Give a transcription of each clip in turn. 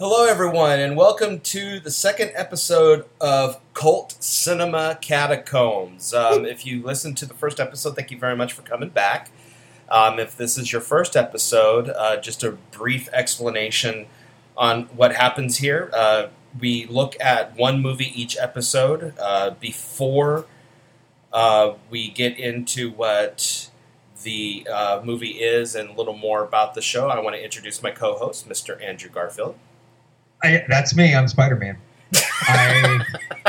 Hello, everyone, and welcome to the second episode of Cult Cinema Catacombs. Um, if you listened to the first episode, thank you very much for coming back. Um, if this is your first episode, uh, just a brief explanation on what happens here. Uh, we look at one movie each episode uh, before uh, we get into what the uh, movie is and a little more about the show. I want to introduce my co host, Mr. Andrew Garfield. I, that's me. I'm Spider Man. I,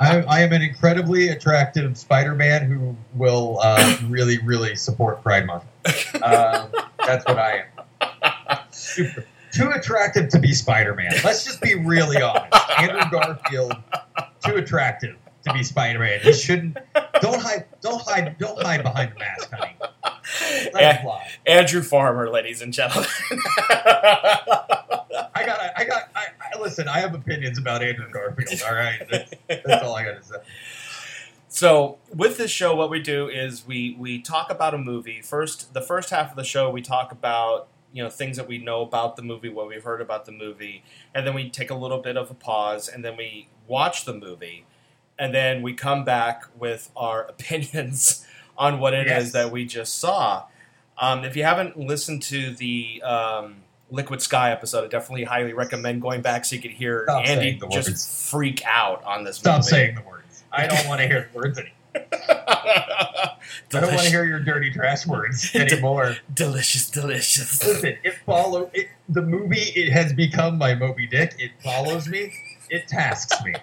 I, I am an incredibly attractive Spider Man who will uh, really, really support Pride Month. Um, that's what I am. Super. Too attractive to be Spider Man. Let's just be really honest. Andrew Garfield, too attractive to be Spider Man. He shouldn't. Don't hide. Don't hide. Don't hide behind the mask, honey. Let it fly. Andrew Farmer, ladies and gentlemen. I got. I got. I, I listen. I have opinions about Andrew Garfield. All right, that's, that's all I got to say. So with this show, what we do is we we talk about a movie. First, the first half of the show, we talk about you know things that we know about the movie, what we've heard about the movie, and then we take a little bit of a pause, and then we watch the movie, and then we come back with our opinions on what it is Yes. that we just saw. Um, if you haven't listened to the um, Liquid Sky episode, I definitely highly recommend going back so you can hear Stop Andy just words. freak out on this Stop movie. saying the words. I don't want to hear the words anymore. I don't want to hear your dirty trash words anymore. delicious, delicious. Listen, it follow it, the movie. It has become my Moby Dick. It follows me. It tasks me.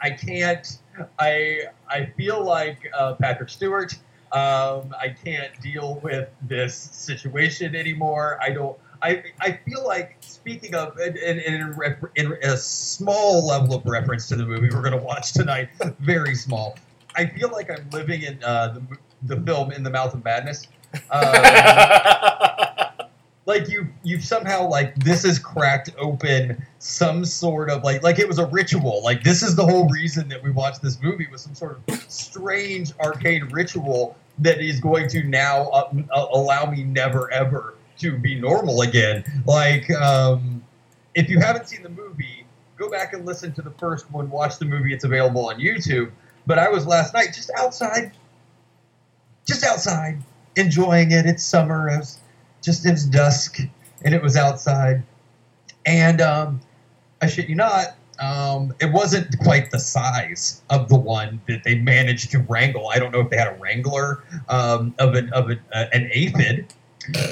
I can't. I I feel like uh, Patrick Stewart. Um, I can't deal with this situation anymore. I don't. I I feel like speaking of in, in, in, in a small level of reference to the movie we're going to watch tonight, very small. I feel like I'm living in uh, the the film In the Mouth of Madness. Um, like you you've somehow like this is cracked open some sort of like like it was a ritual like this is the whole reason that we watched this movie was some sort of strange arcane ritual that is going to now uh, uh, allow me never ever to be normal again. Like um if you haven't seen the movie go back and listen to the first one watch the movie it's available on youtube. But i was last night just outside just outside enjoying it. It's summer I was just it was dusk and it was outside. And um, i shit you not um, it wasn't quite the size of the one that they managed to wrangle. I don't know if they had a wrangler um, of an of an, uh, an aphid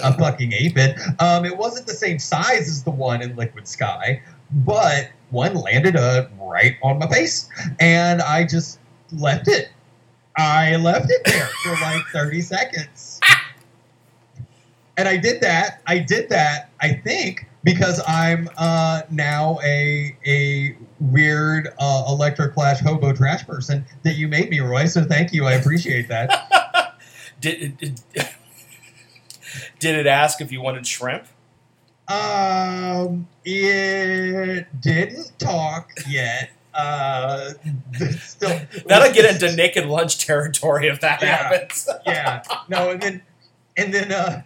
a fucking aphid um, it wasn't the same size as the one in liquid sky but one landed uh, right on my face and i just left it i left it there for like 30 seconds and I did that. I did that. I think because I'm uh, now a a weird uh, electric flash hobo trash person that you made me, Roy. So thank you. I appreciate that. did, did, did it ask if you wanted shrimp? um, it didn't talk yet. Uh, still That'll get into naked lunch territory if that Yeah. happens. yeah. No, and then and then uh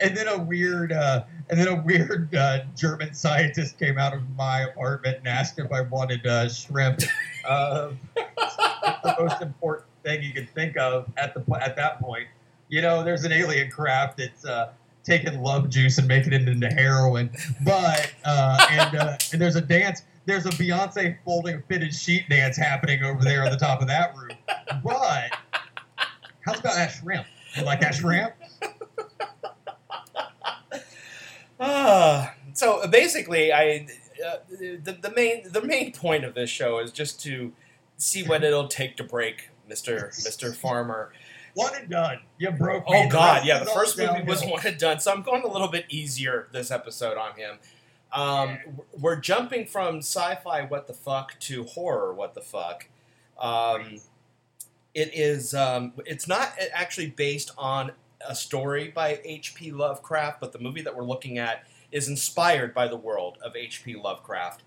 and then a weird uh and then a weird uh, German scientist came out of my apartment and asked if I wanted uh, shrimp. Uh, the most important thing you could think of at the at that point. You know, there's an alien craft that's uh, taking love juice and making it into heroin, but uh, and uh, and there's a dance. There's a Beyonce folding fitted sheet dance happening over there on the top of that roof. But how's about that shrimp? You like that shrimp? Ah, so basically, I uh, the, the main the main point of this show is just to see what it'll take to break Mister Mister Farmer. One and done. You broke. Oh The God, yeah, the first movie was one and done, so I'm going a little bit easier this episode on him. Um, we're jumping from sci-fi what the fuck to horror what the fuck. Um, it is. Um, it's not actually based on a story by H.P. Lovecraft, but the movie that we're looking at is inspired by the world of H.P. Lovecraft.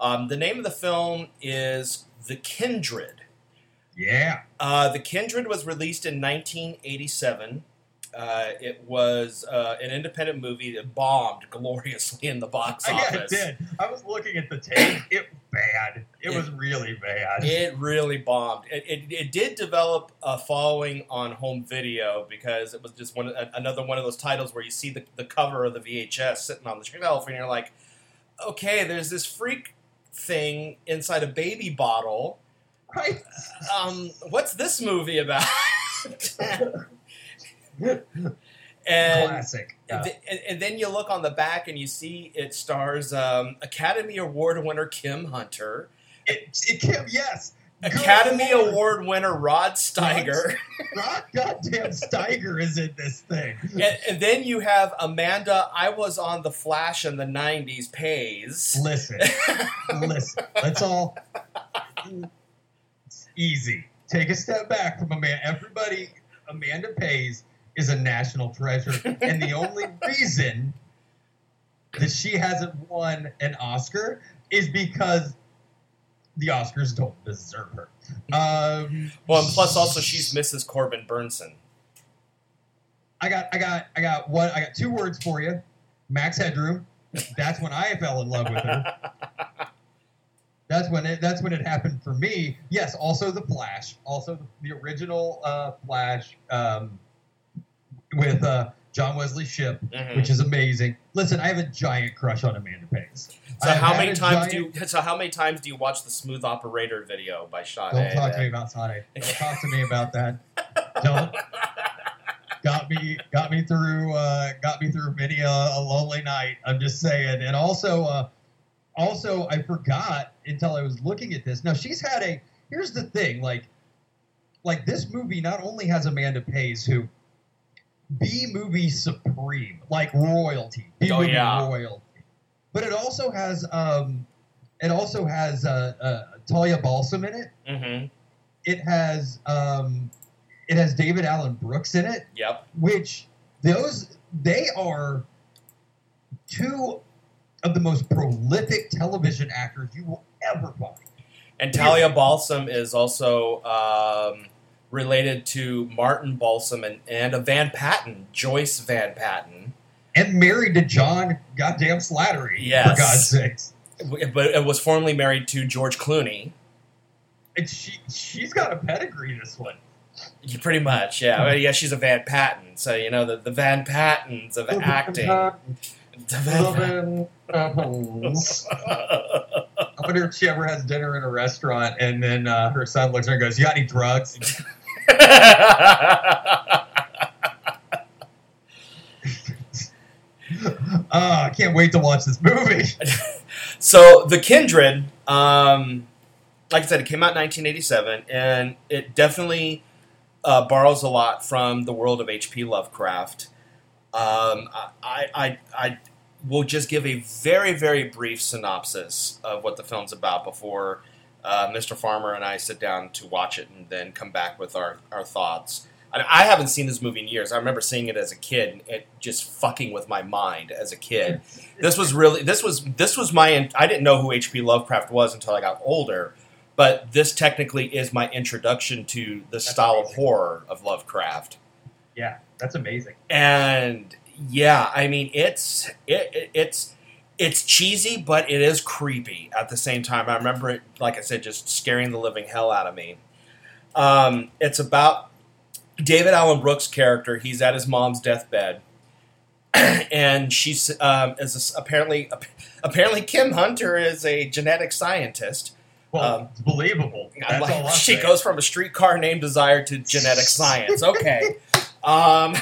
Um, the name of the film is The Kindred. Yeah. Uh, the Kindred was released in 1987. Uh, it was uh, an independent movie that bombed gloriously in the box office. yeah, it did. I was looking at the tape. It was bad. It, It- was really bad. It really bombed. It, it, it did develop a following on home video because it was just one another one of those titles where you see the, the cover of the VHS sitting on the shelf and you're like, okay, there's this freak thing inside a baby bottle. Right? Um, what's this movie about? and Classic. Yeah. And, th- and, and then you look on the back and you see it stars um, Academy Award winner Kim Hunter, It, it came, yes. Good Academy Lord. Award winner Rod Steiger, Rod, goddamn Steiger is in this thing. and, and then you have Amanda. I was on the Flash in the '90s. Pays. Listen, listen. Let's all. It's easy. Take a step back from Amanda. Everybody, Amanda Pays is a national treasure, and the only reason that she hasn't won an Oscar is because the Oscars don't deserve her. Um, Well, and plus also she's Mrs. Corbin Bernsen. I got, I got, I got one. I got two words for you. Max Headroom. That's when I fell in love with her. That's when it. That's when it happened for me. Yes. Also the Flash. Also the, original uh, Flash um, with uh, John Wesley Shipp, Mhm. which is amazing. Listen, I have a giant crush on Amanda Pays. So I how many times giant- do you? So how many times do you watch the Smooth Operator video by Sade? Don't talk to me about Sonic. Don't talk to me about that. Don't. Got me, got me through, uh, got me through many a, a lonely night. I'm just saying, and also, uh, also, I forgot until I was looking at this. Now she's had a. Here's the thing, like, like this movie not only has Amanda Pays, who B movie supreme, like royalty, B Oh, movie yeah. royalty, but it also has, um, it also has uh, uh, Talia Balsam in it Mm-hmm. it has um, it has David Allen Brooks in it, Yep. which those they are two of the most prolific television actors you will ever find. And Talia Balsam is also um, related to Martin Balsam and, and a Van Patten, Joyce Van Patten. And married to John goddamn Slattery, Yes. for God's sakes. But it was formerly married to George Clooney. And she she's got a pedigree, this one. Yeah, Pretty much, yeah. Well, yeah, she's a Van Patten, so you know the, the Van Pattens of acting. Van I wonder if she ever has dinner in a restaurant and then uh, her son looks at her and goes, You got any drugs? Uh, I can't wait to watch this movie. so the Kindred, um, like I said, it came out in 1987, and it definitely uh, borrows a lot from the world of H.P. Lovecraft. Um, I, I, I will just give a very, very brief synopsis of what the film's about before uh, Mr. Farmer and I sit down to watch it and then come back with our, our thoughts. I, I haven't seen this movie in years. I remember seeing it as a kid, and it just fucking with my mind as a kid. This was really this was this was my. I didn't know who H.P. Lovecraft was until I got older, but this technically is my introduction to the style of horror of Lovecraft. Yeah, that's amazing. And yeah, I mean it's it, it it's it's cheesy, but it is creepy at the same time. I remember it, like I said, just scaring the living hell out of me. Um, it's about David Allen Brooks' character. He's at his mom's deathbed, and she's um, is a apparently apparently Kim Hunter is a genetic scientist. Well, Um, it's believable. Like, she saying. goes from a streetcar named Desire to genetic science. Okay. Um,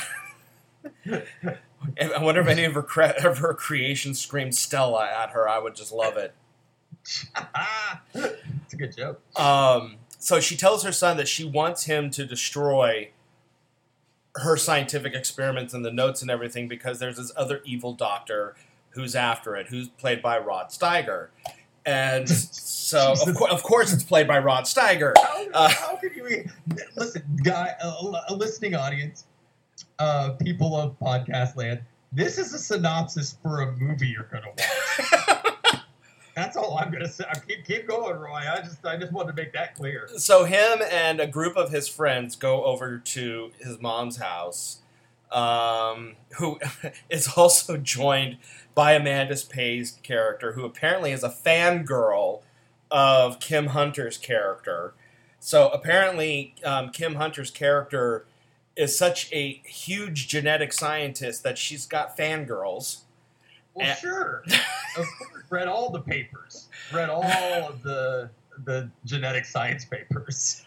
I wonder if any of her cre- of her creations screamed Stella at her. I would just love it. it's a good joke. Um, so she tells her son that she wants him to destroy her scientific experiments and the notes and everything because there's this other evil doctor who's after it, who's played by Rod Steiger. And so, of, cour- of course, it's played by Rod Steiger. How, Uh, how could you be? Listen, guy, a, a listening audience, uh, people of podcast land. This is a synopsis for a movie you're going to watch. That's all I'm going to say. Keep keep going, Roy. I just I just wanted to make that clear. so him and a group of his friends go over to his mom's house um, who is also joined by Amanda Pay's character, who apparently is a fangirl of Kim Hunter's character. So apparently, um, Kim Hunter's character is such a huge genetic scientist that she's got fangirls. Well, And- sure. of course, read all the papers. Read all of the the genetic science papers.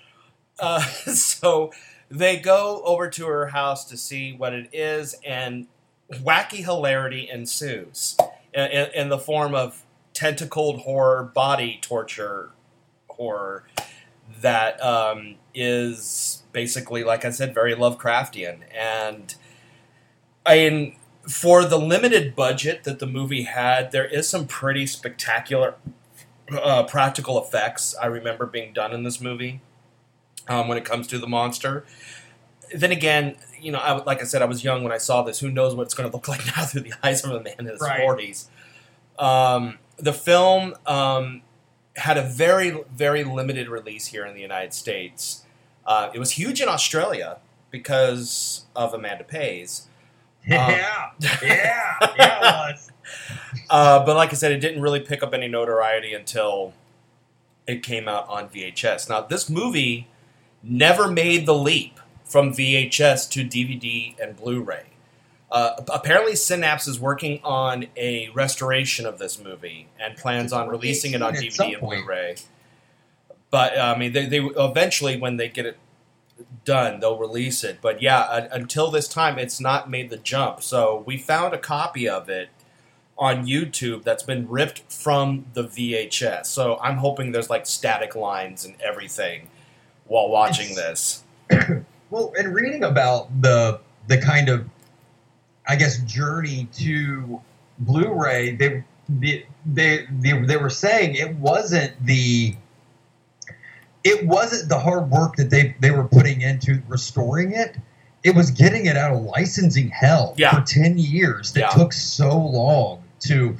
Uh, so they go over to her house to see what it is, and wacky hilarity ensues in, in, in the form of tentacled horror, body torture horror that um, is basically, like I said, very Lovecraftian. And I for the limited budget that the movie had, there is some pretty spectacular uh, practical effects I remember being done in this movie um, when it comes to the monster. Then again, you know, I, like I said, I was young when I saw this. Who knows what it's going to look like now through the eyes of a man in his Right. 40s. Um, the film um, had a very, very limited release here in the United States. Uh, it was huge in Australia because of Amanda Pays. Yeah, yeah, yeah, it was. Uh, but like I said, it didn't really pick up any notoriety until it came out on VHS. Now, this movie never made the leap from VHS to DVD and Blu-ray. Uh, apparently, Synapse is working on a restoration of this movie and plans on releasing it on DVD and. Blu-ray. But uh, I mean, they, they eventually, when they get it done, they'll release it. But yeah, uh, until this time, it's not made the jump. So we found a copy of it on YouTube that's been ripped from the VHS. So I'm hoping there's like static lines and everything while watching this. Well, and reading about the the kind of, I guess, journey to Blu-ray, they they they they, they were saying it wasn't the it wasn't the hard work that they they were putting into restoring it. It was getting it out of licensing hell Yeah. for ten years. That Yeah. took so long to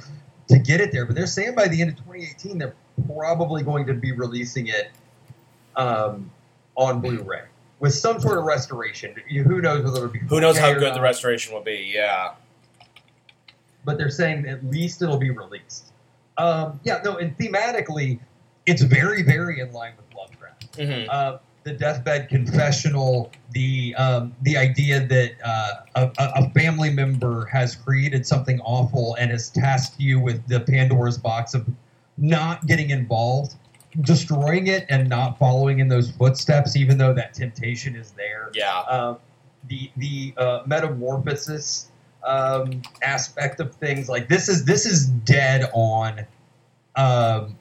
to get it there. But they're saying by the end of 2018, they're probably going to be releasing it um, on Blu-ray with some sort of restoration. Who knows whether it'll be Who knows how good not, the restoration will be? Yeah. But they're saying at least it'll be released. Um, yeah, no, and thematically, it's very, very in line with Lovecraft. hmm uh, the deathbed confessional, the um, the idea that uh, a, a a family member has created something awful and has tasked you with the Pandora's box of not getting involved, destroying it, and not following in those footsteps, even though that temptation is there. Yeah. Um, the the uh, metamorphosis um, aspect of things like this is this is dead on. Um,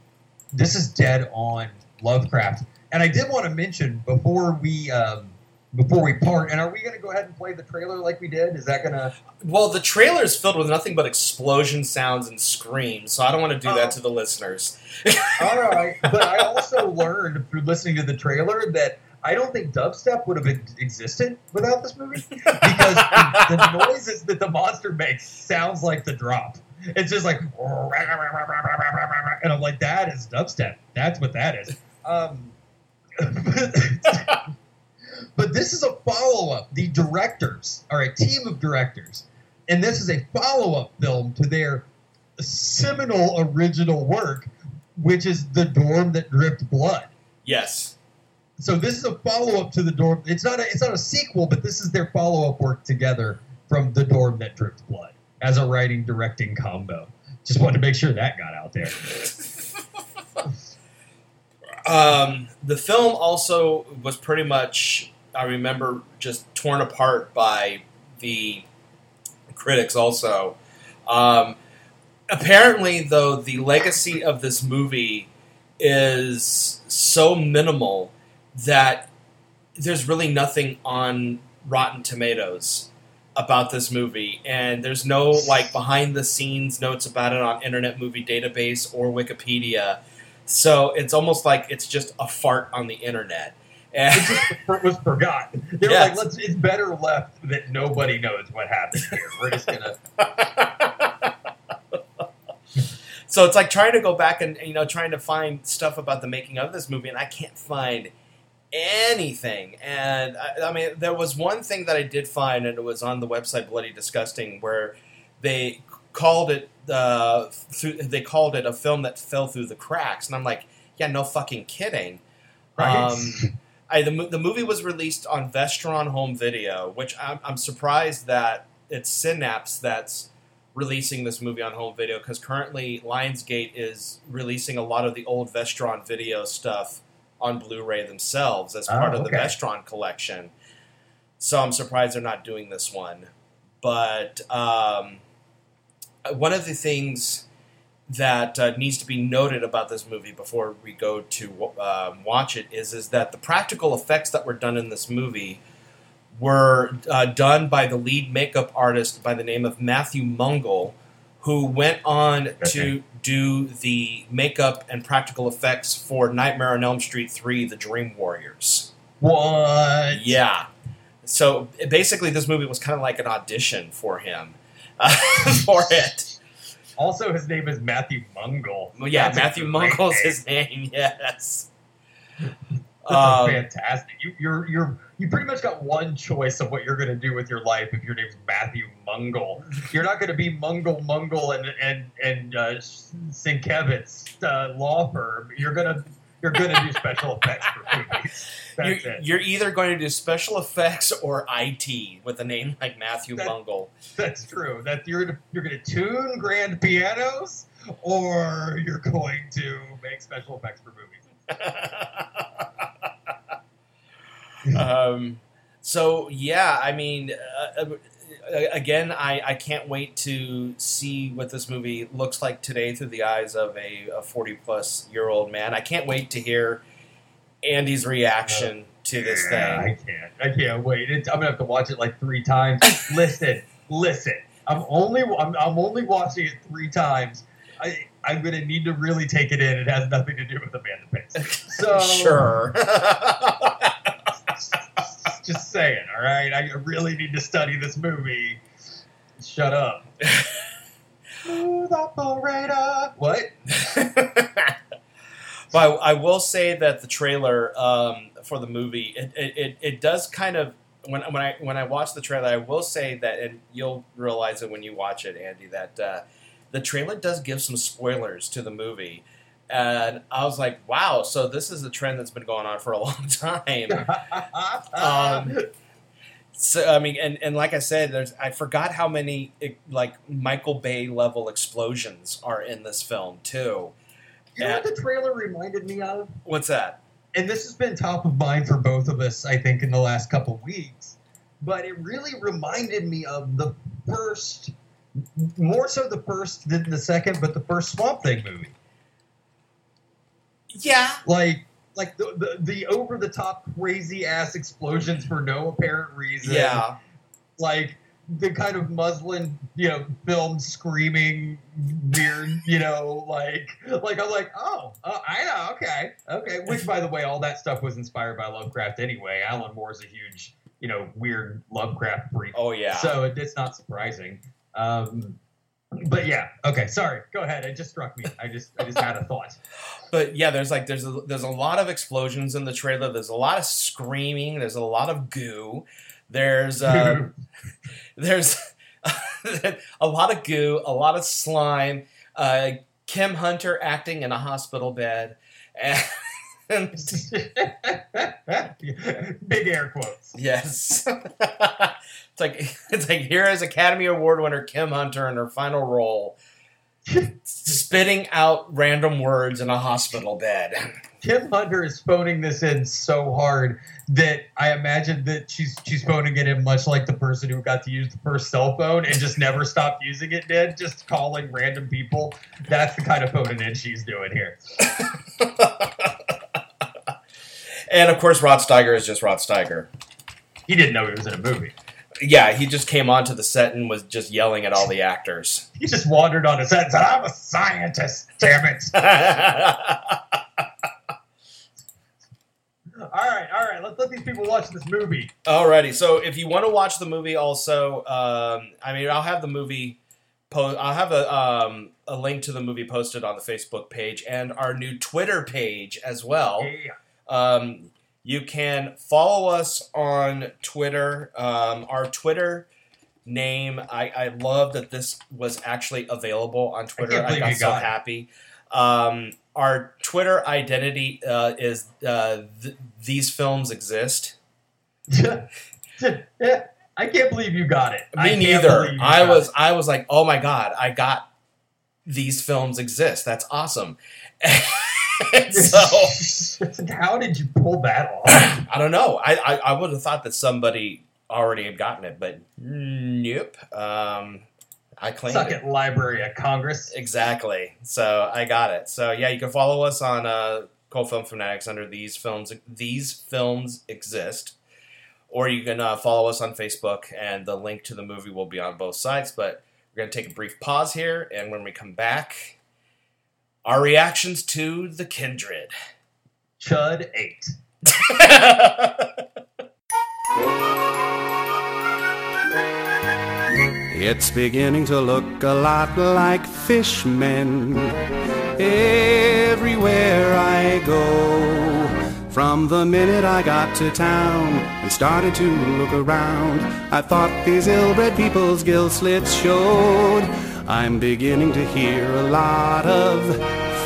this is dead on Lovecraft. And I did want to mention before we um, before we part, and are we going to go ahead and play the trailer like we did? Is that going to? Well, the trailer is filled with nothing but explosion sounds and screams, so I don't want to do Oh. that to the listeners. All right, but I also learned through listening to the trailer that I don't think dubstep would have ex- existed without this movie because the, the noises that the monster makes sounds like the drop. It's just like, and I'm like, that is dubstep. That's what that is. Um, but this is a follow up. The directors are a team of directors, and this is a follow up film to their seminal original work, which is The Dorm That Dripped Blood. Yes. So this is a follow up to The Dorm. It's not a, it's not a sequel, but this is their follow up work together from The Dorm That Dripped Blood as a writing directing combo. Just wanted to make sure that got out there. Um, the film also was pretty much, I remember, just torn apart by the critics. Also, um, apparently, though, the legacy of this movie is so minimal that there's really nothing on Rotten Tomatoes about this movie, and there's no like behind the scenes notes about it on Internet Movie Database or Wikipedia. So it's almost like it's just a fart on the internet. And It just was forgotten. They were Yes. like, let's. It's better left that nobody knows what happened here. We're just gonna. so it's like trying to go back and you know trying to find stuff about the making of this movie, and I can't find anything. And I, I mean, there was one thing that I did find, and it was on the website Bloody Disgusting, where they called it uh, through, they called it a film that fell through the cracks, and I'm like, yeah, no fucking kidding. Right. Um, I, the, the movie was released on Vestron Home Video, which I'm, I'm surprised that it's Synapse that's releasing this movie on home video because currently Lionsgate is releasing a lot of the old Vestron video stuff on Blu-ray themselves as Oh, part of the okay. Vestron collection. So I'm surprised they're not doing this one. But um, one of the things that uh, needs to be noted about this movie before we go to um, watch it is is that the practical effects that were done in this movie were uh, done by the lead makeup artist by the name of Matthew Mungle, who went on Okay. to do the makeup and practical effects for Nightmare on Elm Street 3 The Dream Warriors. what? Yeah. So basically, this movie was kind of like an audition for him uh, for it. Also, his name is Matthew Mungle. Well, yeah, That's Matthew Mungle's name. his name. Yes. That's Um, fantastic. You, you're you're you pretty much got one choice of what you're going to do with your life if your name's Matthew Mungle. You're not going to be Mungle Mungle and and and uh, Sienkiewicz uh, law firm. You're gonna you're gonna do special effects for movies. you're, it. you're either going to do special effects or IT with a name like Matthew That- Mungle. That's true. That you're you're going to tune grand pianos, or you're going to make special effects for movies. um, so yeah, I mean, uh, uh, again, I, I can't wait to see what this movie looks like today through the eyes of a, a forty plus year old man. I can't wait to hear Andy's reaction to this Yeah, thing. I can't. I can't wait. It, I'm gonna have to watch it like three times. listen, listen. I'm only I'm, I'm only watching it three times. I I'm gonna need to really take it in. It has nothing to do with Amanda Pays. So sure. Just saying. All right. I really need to study this movie. Shut up. Smooth operator. What? but I, I will say that the trailer um, for the movie it, it, it, it does kind of when, when I when I watch the trailer I will say that and you'll realize it when you watch it Andy that uh, the trailer does give some spoilers to the movie and I was like wow so this is a trend that's been going on for a long time um, so I mean, and, and like I said, there's I forgot how many like Michael Bay level explosions are in this film too. you know what the trailer reminded me of? What's that? and this has been top of mind for both of us, I think, in the last couple weeks. But it really reminded me of the first, more so the first than the second, but the first Swamp Thing movie. Yeah, Like, like the the, the over the top crazy ass explosions for no apparent reason. yeah, Like the kind of muslin, you know, film screaming weird, you know, like like I'm like, oh, uh, I know, okay, okay. Which, by the way, all that stuff was inspired by Lovecraft anyway. Alan Moore's a huge, you know, weird Lovecraft freak, oh yeah. so it, it's not surprising. Um, but yeah, okay. Sorry, go ahead. It just struck me. I just I just had a thought. but yeah, there's like there's a, there's a lot of explosions in the trailer. There's a lot of screaming. There's a lot of goo. There's uh, there's a lot of goo, a lot of slime. Uh, Kim Hunter acting in a hospital bed, and Big air quotes. yes, it's like it's like here is Academy Award winner Kim Hunter in her final role, spitting out random words in a hospital bed. Kim Hunter is phoning this in so hard that I imagine that she's she's phoning it in much like the person who got to use the first cell phone and just never stopped using it did, just calling random people. That's the kind of phoning in she's doing here. And of course, Rod Steiger is just Rod Steiger. He didn't know he was in a movie. Yeah, he just came onto the set and was just yelling at all the actors. He just wandered on a set and said, I'm a scientist, damn it. All right, all right, let's let these people watch this movie. Alrighty, so if you want to watch the movie, also, um, I mean, I'll have the movie. Po- I'll have a um, a link to the movie posted on the Facebook page and our new Twitter page as well. Yeah. Um, You can follow us on Twitter. Um, our Twitter name, I, I love that this was actually available on Twitter. I, believe got so got happy. Um, our Twitter identity uh, is uh, th- these films exist. I can't believe you got it. Me can't neither. I was it. I was like, oh my god, I got these films exist. That's awesome. So how did you pull that off? I don't know. I, I, I would have thought that somebody already had gotten it, but nope. Um, I claimed Suck it. Library of Congress. Exactly. So I got it. So yeah, you can follow us on uh, Cold Film Fanatics under these films. These films exist, or you can uh, follow us on Facebook, and the link to the movie will be on both sites. But we're gonna take a brief pause here, and when we come back, our reactions to The Kindred. Chud 8. It's beginning to look a lot like fishmen everywhere I go. From the minute I got to town and started to look around, I thought these ill-bred people's gill slits showed. I'm beginning to hear a lot of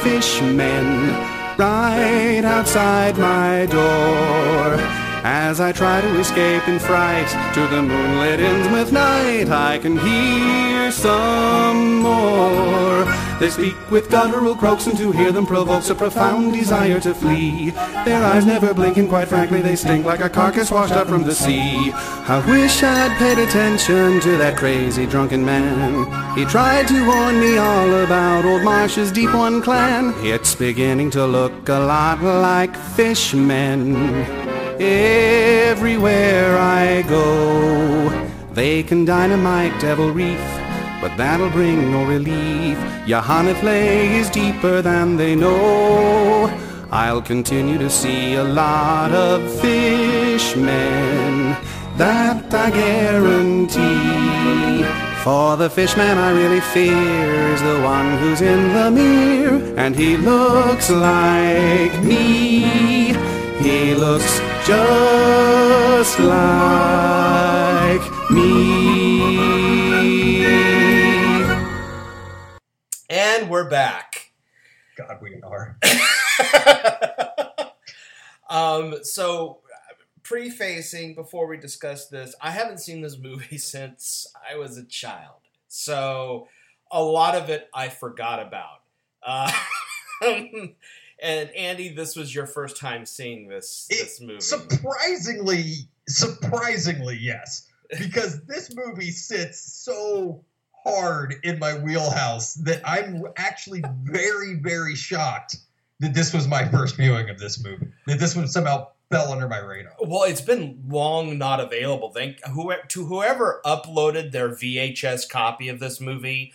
fishmen right outside my door. As I try to escape in fright to the moonlit Innsmouth night, I can hear some more. They speak with guttural croaks, and to hear them provokes a profound desire to flee. Their eyes never blink, and quite frankly, they stink like a carcass washed up from the sea. I wish I'd paid attention to that crazy drunken man. He tried to warn me all about old Marsh's Deep One clan. It's beginning to look a lot like fishmen. Everywhere I go, they can dynamite Devil Reef, but that'll bring no relief. Y'ha-nthlei is deeper than they know. I'll continue to see a lot of fishmen, that I guarantee. For the fishman I really fear is the one who's in the mirror, and he looks like me. He looks just like me. And we're back. God, we are. um, so, prefacing before we discuss this, I haven't seen this movie since I was a child. So, a lot of it I forgot about. Uh, and Andy, this was your first time seeing this this movie. Surprisingly, surprisingly, yes. Because this movie sits so hard in my wheelhouse that I'm actually very, very shocked that this was my first viewing of this movie. That this one somehow fell under my radar. Well, it's been long not available. Thank who to whoever uploaded their VHS copy of this movie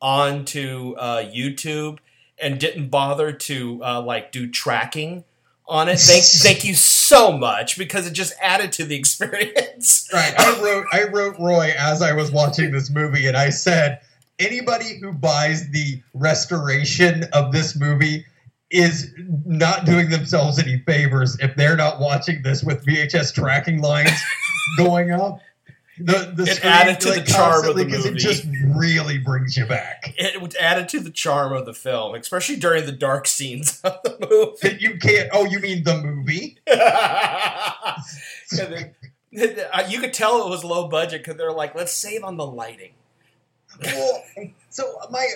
onto uh, YouTube and didn't bother to uh, like do tracking on it. Thank thank you so much because it just added to the experience. Right. I wrote I wrote Roy as I was watching this movie and I said anybody who buys the restoration of this movie is not doing themselves any favors if they're not watching this with VHS tracking lines going up. The, the It added to the charm of the movie. It just really brings you back. It added to the charm of the film, especially during the dark scenes of the movie. That you can't. Oh, you mean the movie? Uh, you could tell it was low budget because they're like, let's save on the lighting. well, so my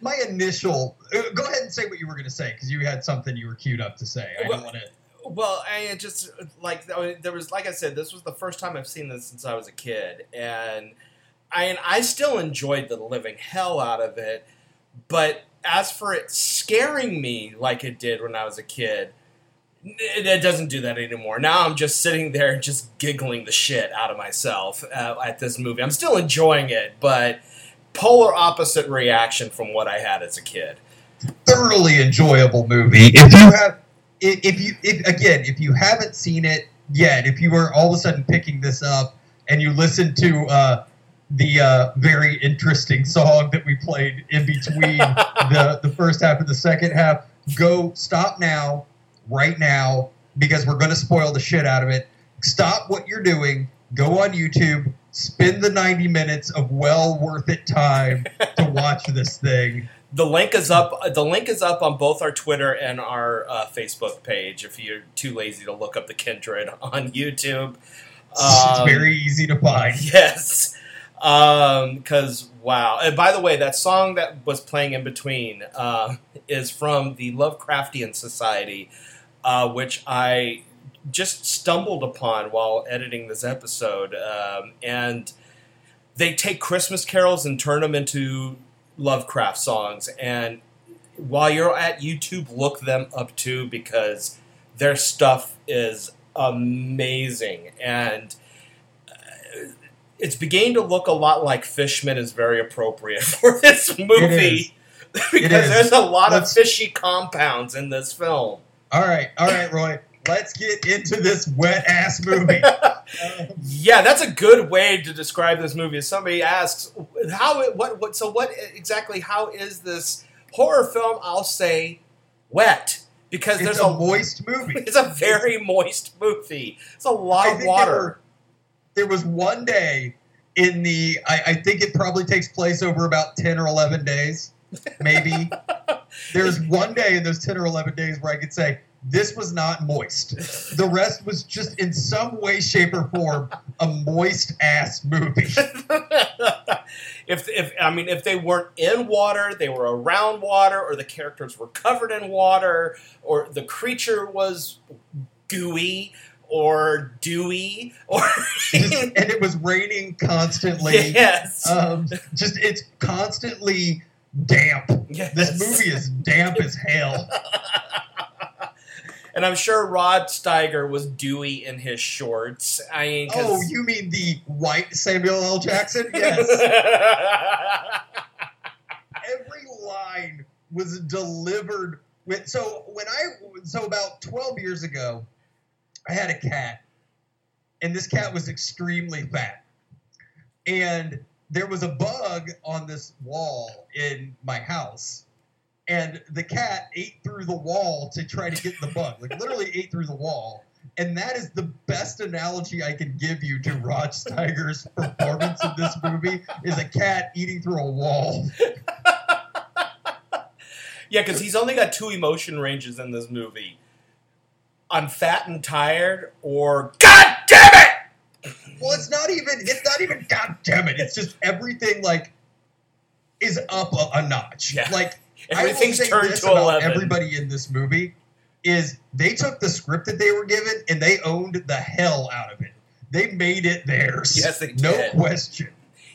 my initial. uh, Go ahead and say what you were going to say because you had something you were queued up to say. I Well, don't want to. Well, I just like there was, like I said, this was the first time I've seen this since I was a kid, and I and I still enjoyed the living hell out of it. But as for it scaring me like it did when I was a kid, it, it doesn't do that anymore. Now I'm just sitting there just giggling the shit out of myself uh, at this movie. I'm still enjoying it, but polar opposite reaction from what I had as a kid. thoroughly enjoyable movie. If you have, if if you, if, again, if you haven't seen it yet, if you were all of a sudden picking this up and you listen to uh, the uh, very interesting song that we played in between the the first half and the second half, go stop now, right now. because we're going to spoil the shit out of it. Stop what you're doing. Go on YouTube. Spend the 90 minutes of well worth it time to watch this thing. The link is up. The link is up on both our Twitter and our uh, Facebook page. If you're too lazy to look up the Kindred on YouTube, it's Um, very easy to find. Yes. Because, wow. And by the way, that song that was playing in between uh, is from the Lovecraftian Society, uh, which I just stumbled upon while editing this episode. Um, and they take Christmas carols and turn them into Lovecraft songs. And while you're at YouTube, look them up too because their stuff is amazing. And uh, it's beginning to look a lot like Fishman is very appropriate for this movie because there's a lot Let's- of fishy compounds in this film. All right, all right, Roy. Let's get into this wet ass movie. Um, Yeah, that's a good way to describe this movie. If somebody asks how it, what what so what exactly how is this horror film? I'll say wet because there's a a, moist movie. it's a very moist movie. It's a lot of water. There, were- there was one day in the. I, I think it probably takes place over about ten or eleven days, maybe. There's one day in those ten or eleven days where I could say this was not moist. The rest was just in some way, shape, or form a moist ass movie. if, if I mean if they weren't in water, they were around water, or the characters were covered in water, or the creature was gooey or dewy, or and it was raining constantly. yes, Um, just it's constantly damp. yes. This movie is damp as hell. and I'm sure Rod Steiger was dewy in his shorts. I mean, Oh, you mean the white Samuel L. Jackson? Yes. Every line was delivered with. So when I so about twelve years ago, I had a cat, and this cat was extremely fat, and there was a bug on this wall in my house. And the cat ate through the wall to try to get the bug. Like literally ate through the wall. And that is the best analogy I can give you to Rod Steiger's performance in this movie is a cat eating through a wall. yeah, because he's only got two emotion ranges in this movie: I'm fat and tired, or God damn it! Well, it's not even it's not even god damn it. It's just everything like is up a, a notch. Yeah. Like Everything's turned to eleven. Everybody in this movie is they took the script that they were given and they owned the hell out of it. They made it theirs. Yes, they did. No question.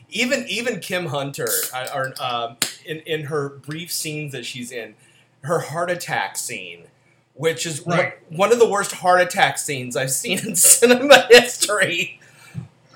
even even Kim Hunter, uh, or um, in in her brief scenes that she's in, her heart attack scene, which is one- one, of the worst heart attack scenes I've seen in cinema history.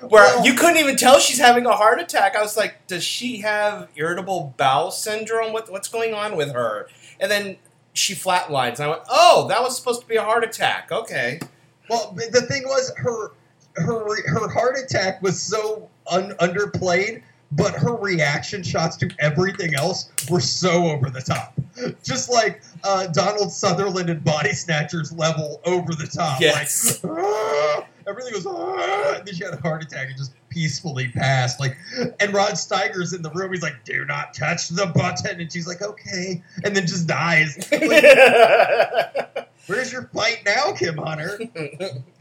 Where you couldn't even tell she's having a heart attack. I was like, does she have irritable bowel syndrome? What, what's going on with her? And then she flatlines. And I went, oh, that was supposed to be a heart attack. Okay. Well, the thing was, her her her heart attack was so un- underplayed, but her reaction shots to everything else were so over the top. Just like uh, Donald Sutherland in Body Snatchers level over the top. Yes. Like, "Ah!" Everything goes, "Ah!" and then she had a heart attack and just peacefully passed. Like, and Rod Steiger's in the room. He's like, "Do not touch the button," and she's like, "Okay," and then just dies. Like, Where's your fight now, Kim Hunter?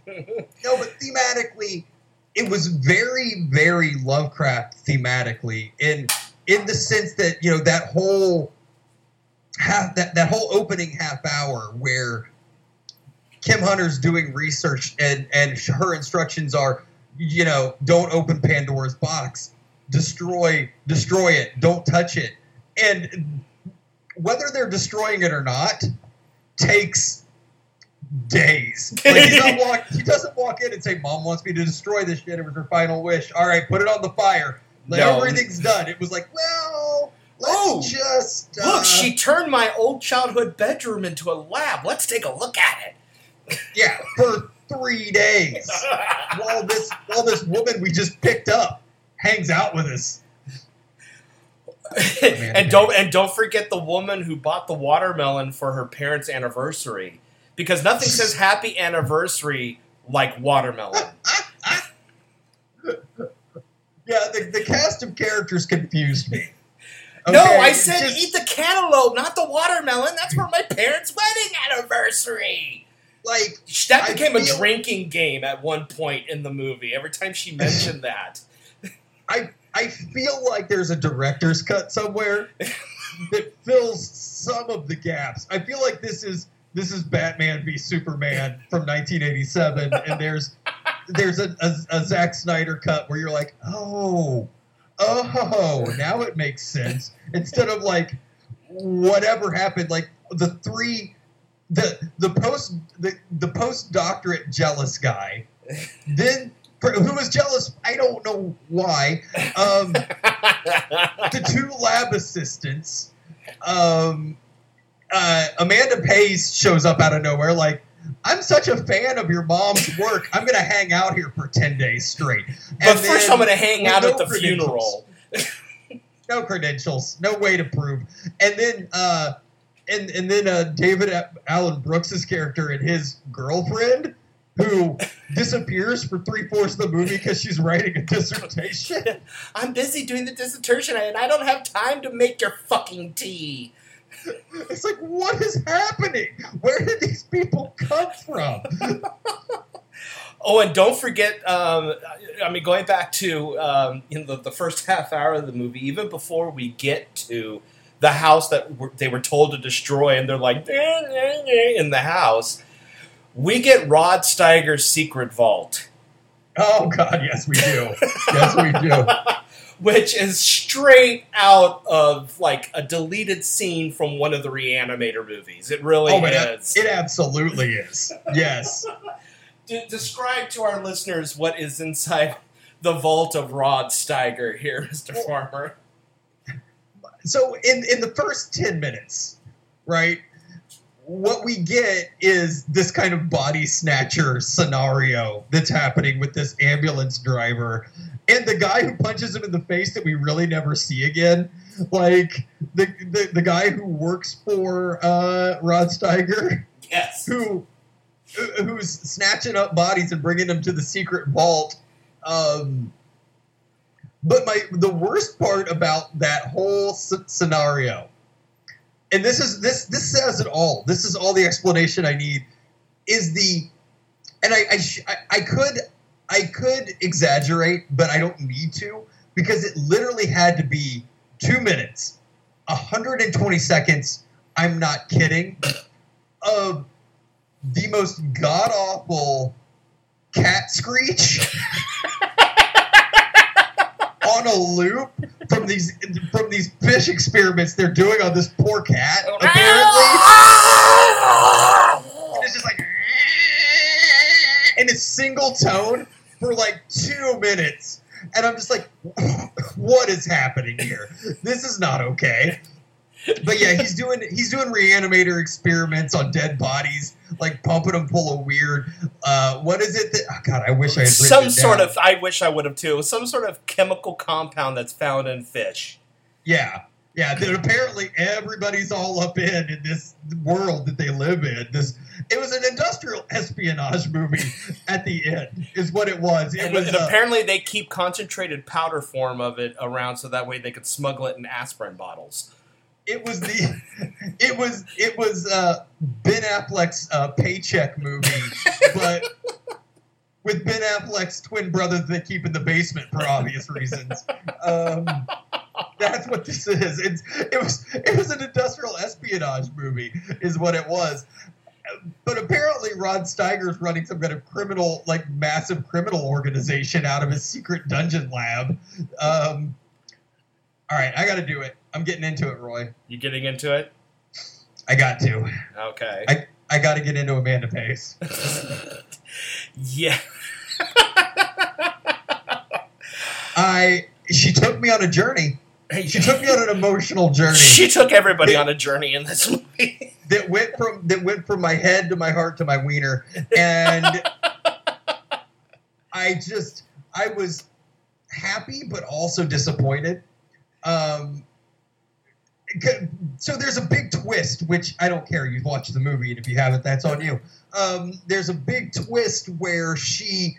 No, but thematically, it was very, very Lovecraft thematically in in the sense that you know that whole half that that whole opening half hour where Kim Hunter's doing research and and her instructions are, you know, don't open Pandora's box, destroy destroy it, don't touch it, and whether they're destroying it or not takes days. Like he's not walk, he doesn't walk in and say, "Mom wants me to destroy this shit." It was her final wish. All right, put it on the fire. Like, No. Everything's done. It was like, well, let's Oh, just uh, Look, she turned my old childhood bedroom into a lab. Let's take a look at yeah for three days while this while this woman we just picked up hangs out with us. and don't and don't forget the woman who bought the watermelon for her parents' anniversary. because nothing says happy anniversary like watermelon. Yeah, the, the cast of characters confused me. no, I said just- eat the cantaloupe, not the watermelon. That's for my parents' wedding anniversary. Like That I became a feel- drinking game at one point in the movie. Every time she mentioned that. I I feel like there's a director's cut somewhere that fills some of the gaps. I feel like this is this is Batman v Superman from 1987, and there's there's a, a, a Zack Snyder cut where you're like, oh, oh, now it makes sense. Instead of like whatever happened, like the three, the the post the the postdoctorate jealous guy, then who was jealous? I don't know why. Um, the two lab assistants. Um, uh, Amanda Pays shows up out of nowhere, like, I'm such a fan of your mom's work. I'm going to hang out here for 10 days straight. but first, I'm going to hang out no at the funeral. No credentials, no way to prove. And then, uh, and and then uh, David Allan Brooks's character and his girlfriend, who disappears for three fourths of the movie because she's writing a dissertation. I'm busy doing the dissertation and I don't have time to make your fucking tea. It's like, what is happening? Where did these people come from? Oh, and don't forget, um, I mean, going back to um, in the, the first half hour of the movie, even before we get to the house that were, they were told to destroy, and they're like "Eh, eh, eh," in the house, we get Rod Steiger's secret vault, Oh God, yes we do. Yes we do. which is straight out of like a deleted scene from one of the Reanimator movies. It really Oh, it, is. it absolutely is. Yes. De- describe to our listeners what is inside the vault of Rod Steiger here, Mr. Farmer. So in in the first ten minutes, right? What we get is this kind of body snatcher scenario that's happening with this ambulance driver and the guy who punches him in the face that we really never see again. Like the the, the guy who works for uh, Rod Steiger. Yes. who who- who's snatching up bodies and bringing them to the secret vault. Um, but my the worst part about that whole scenario, and this is this this says it all. This is all the explanation I need. Is the and I I, sh- I I could I could exaggerate, but I don't need to because it literally had to be two minutes, 120 seconds. I'm not kidding. Of the most god awful cat screech on a loop from these from these fish experiments they're doing on this poor cat. Oh, apparently, ah! and it's just like in a single tone for like two minutes. And I'm just like, what is happening here? This is not okay. But yeah, he's doing he's doing reanimator experiments on dead bodies, like pumping them full of weird. Uh, what is it that? Oh God, I wish I had Some it sort down. of, I wish I would have too, some sort of chemical compound that's found in fish. Yeah, yeah. That apparently everybody's all up in in this world that they live in. This it was an industrial espionage movie at the end, is what it was. It And, was. and uh, apparently they keep concentrated powder form of it around so that way they could smuggle it in aspirin bottles. It was the it was it was uh, Ben Affleck's uh, paycheck movie, but with Ben Affleck's twin brother that they keep in the basement for obvious reasons. Um, that's what this is. It's it was it was an industrial espionage movie, is what it was. But apparently, Rod Steiger's running some kind of criminal, like massive criminal organization out of his secret dungeon lab. Um, all right, I got to do it. I'm getting into it, Roy. You getting into it? I got to. Okay. I, I got to get into Amanda Pays. yeah. I she took me on a journey. She took me on an emotional journey She took everybody on a journey in this movie. that went from that went from my head to my heart to my wiener, and I just I was happy but also disappointed. Um, so there's a big twist, which I don't care. You've watched the movie, and if you haven't, that's on you. Um, there's a big twist where she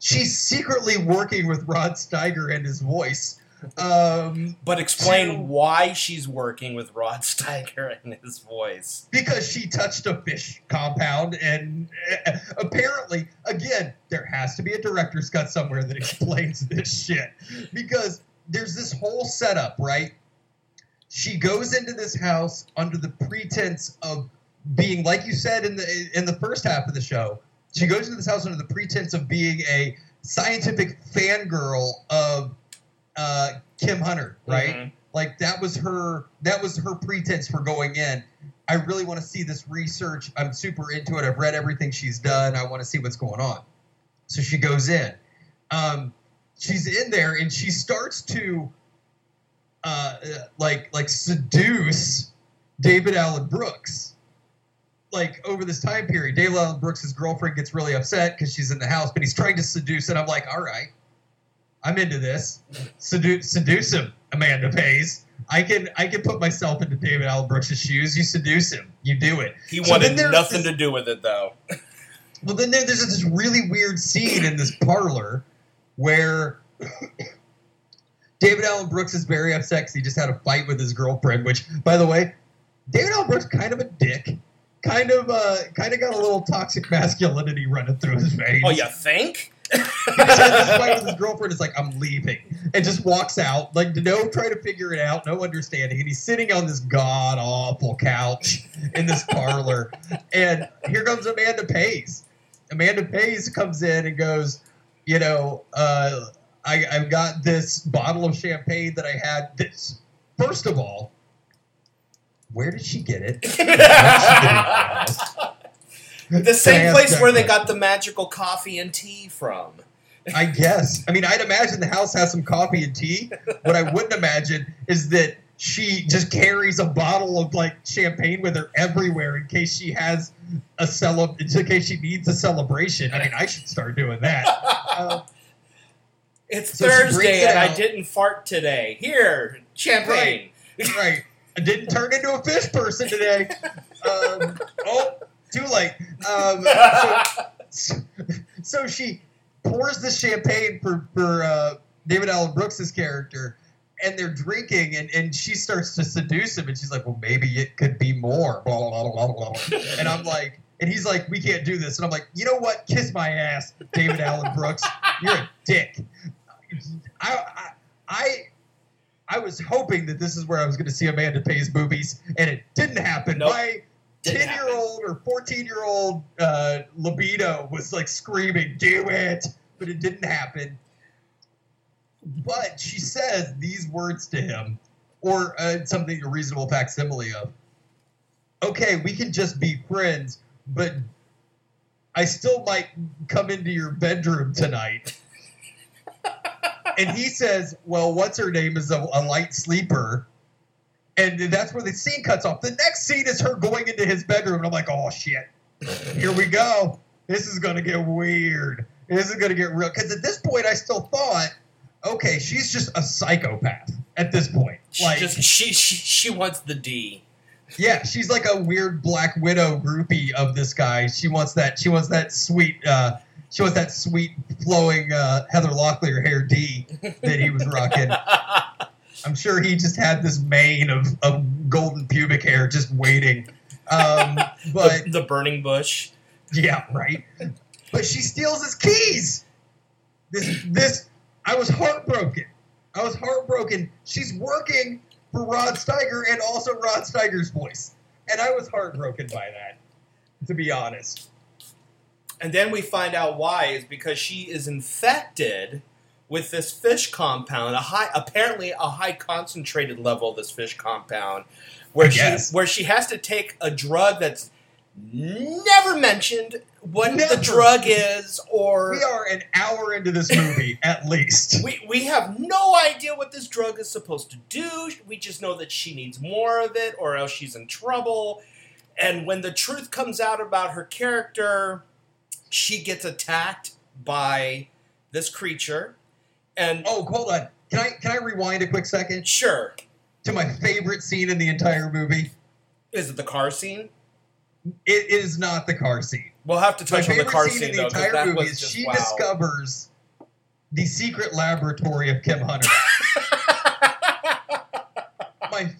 she's secretly working with Rod Steiger and his voice. Um, But explain So- why she's working with Rod Steiger and his voice. because she touched a fish compound, and uh, apparently, again, there has to be a director's cut somewhere that explains this shit. Because there's this whole setup, right? She goes into this house under the pretense of being, like you said in the in the first half of the show. She goes into this house under the pretense of being a scientific fangirl of uh, Kim Hunter, right? Mhm. like that was her that was her pretense for going in i really want to see this research i'm super into it i've read everything she's done i want to see what's going on so she goes in um, she's in there and she starts to uh, like like seduce david allan brooks. Like over this time period david allan brooks' girlfriend gets really upset because she's in the house but he's trying to seduce and i'm like all right i'm into this. Seduce, seduce him amanda pays. I can i can put myself into david allan brooks' shoes. You seduce him. You do it. He So wanted nothing this- to do with it, though. well, then there, there's this really weird scene in this parlor where David Allan Brooks is very upset 'cause he just had a fight with his girlfriend. Which, by the way, David Allan Brooks kind of a dick, kind of uh, kind of got a little toxic masculinity running through his veins. Oh, you think? he just had this fight with his girlfriend. Is like, I'm leaving, and just walks out. Like, no try to figure it out, no understanding. And he's sitting on this god awful couch in this parlor, and here comes Amanda Pays. Amanda Pays comes in and goes, you know, uh, I, I've got this bottle of champagne that I had. This first of all, where did she get it? the same place where they got the magical coffee and tea from. I guess. I mean, I'd imagine the house has some coffee and tea. What I wouldn't imagine is that she just carries a bottle of like champagne with her everywhere in case she has a cele- in case she needs a celebration. I mean, I should start doing that. Uh, It's So Thursday and I didn't fart today. Here, champagne. right. I didn't turn into a fish person today. Um, oh, too late. Um, so, so she pours the champagne for for uh, David Allan Brooks's character, and they're drinking, and, and she starts to seduce him, and she's like, "Well, maybe it could be more." Blah blah blah blah. blah. And I'm like, and he's like, "We can't do this," and I'm like, "You know what? Kiss my ass, David Allan Brooks. You're a dick." I I. I I was hoping that this is where I was going to see Amanda Pays boobies, and it didn't happen. Nope. My ten-year-old or fourteen-year-old uh, libido was like screaming, "Do it!" but it didn't happen. But she says these words to him, or uh, something a reasonable facsimile of. Okay, we can just be friends, but I still might come into your bedroom tonight. And he says, "Well, what's her name is a, a light sleeper." And that's where the scene cuts off. The next scene is her going into his bedroom, and I'm like, "Oh shit, here we go. This is gonna get weird. This is gonna get real." Because at this point, I still thought, okay, she's just a psychopath at this point. She Like, just she, she she wants the D. yeah, she's like a weird Black Widow groupie of this guy. She wants that. She wants that sweet. Uh, she wants that sweet flowing uh, Heather Locklear hair D that he was rocking. I'm sure he just had this mane of, of golden pubic hair just waiting. Um, but the, the burning bush. yeah, right. But she steals his keys. This this I was heartbroken. I was heartbroken. She's working for Rod Steiger and also Rod Steiger's voice. And I was heartbroken by that, to be honest. And then we find out why is because she is infected with this fish compound, a high apparently a high concentrated level of this fish compound, where she where she has to take a drug that's never mentioned what Never. the drug is or We are an hour into this movie, at least. we, we have no idea what this drug is supposed to do. We just know that she needs more of it or else she's in trouble. And when the truth comes out about her character, she gets attacked by this creature. And Oh, hold on. Can I can I rewind a quick second? sure, to my favorite scene in the entire movie. Is it the car scene? It is not the car scene. We'll have to My touch on the car scene scene in the though, entire movie is just she wow. discovers the secret laboratory of Kim Hunter. my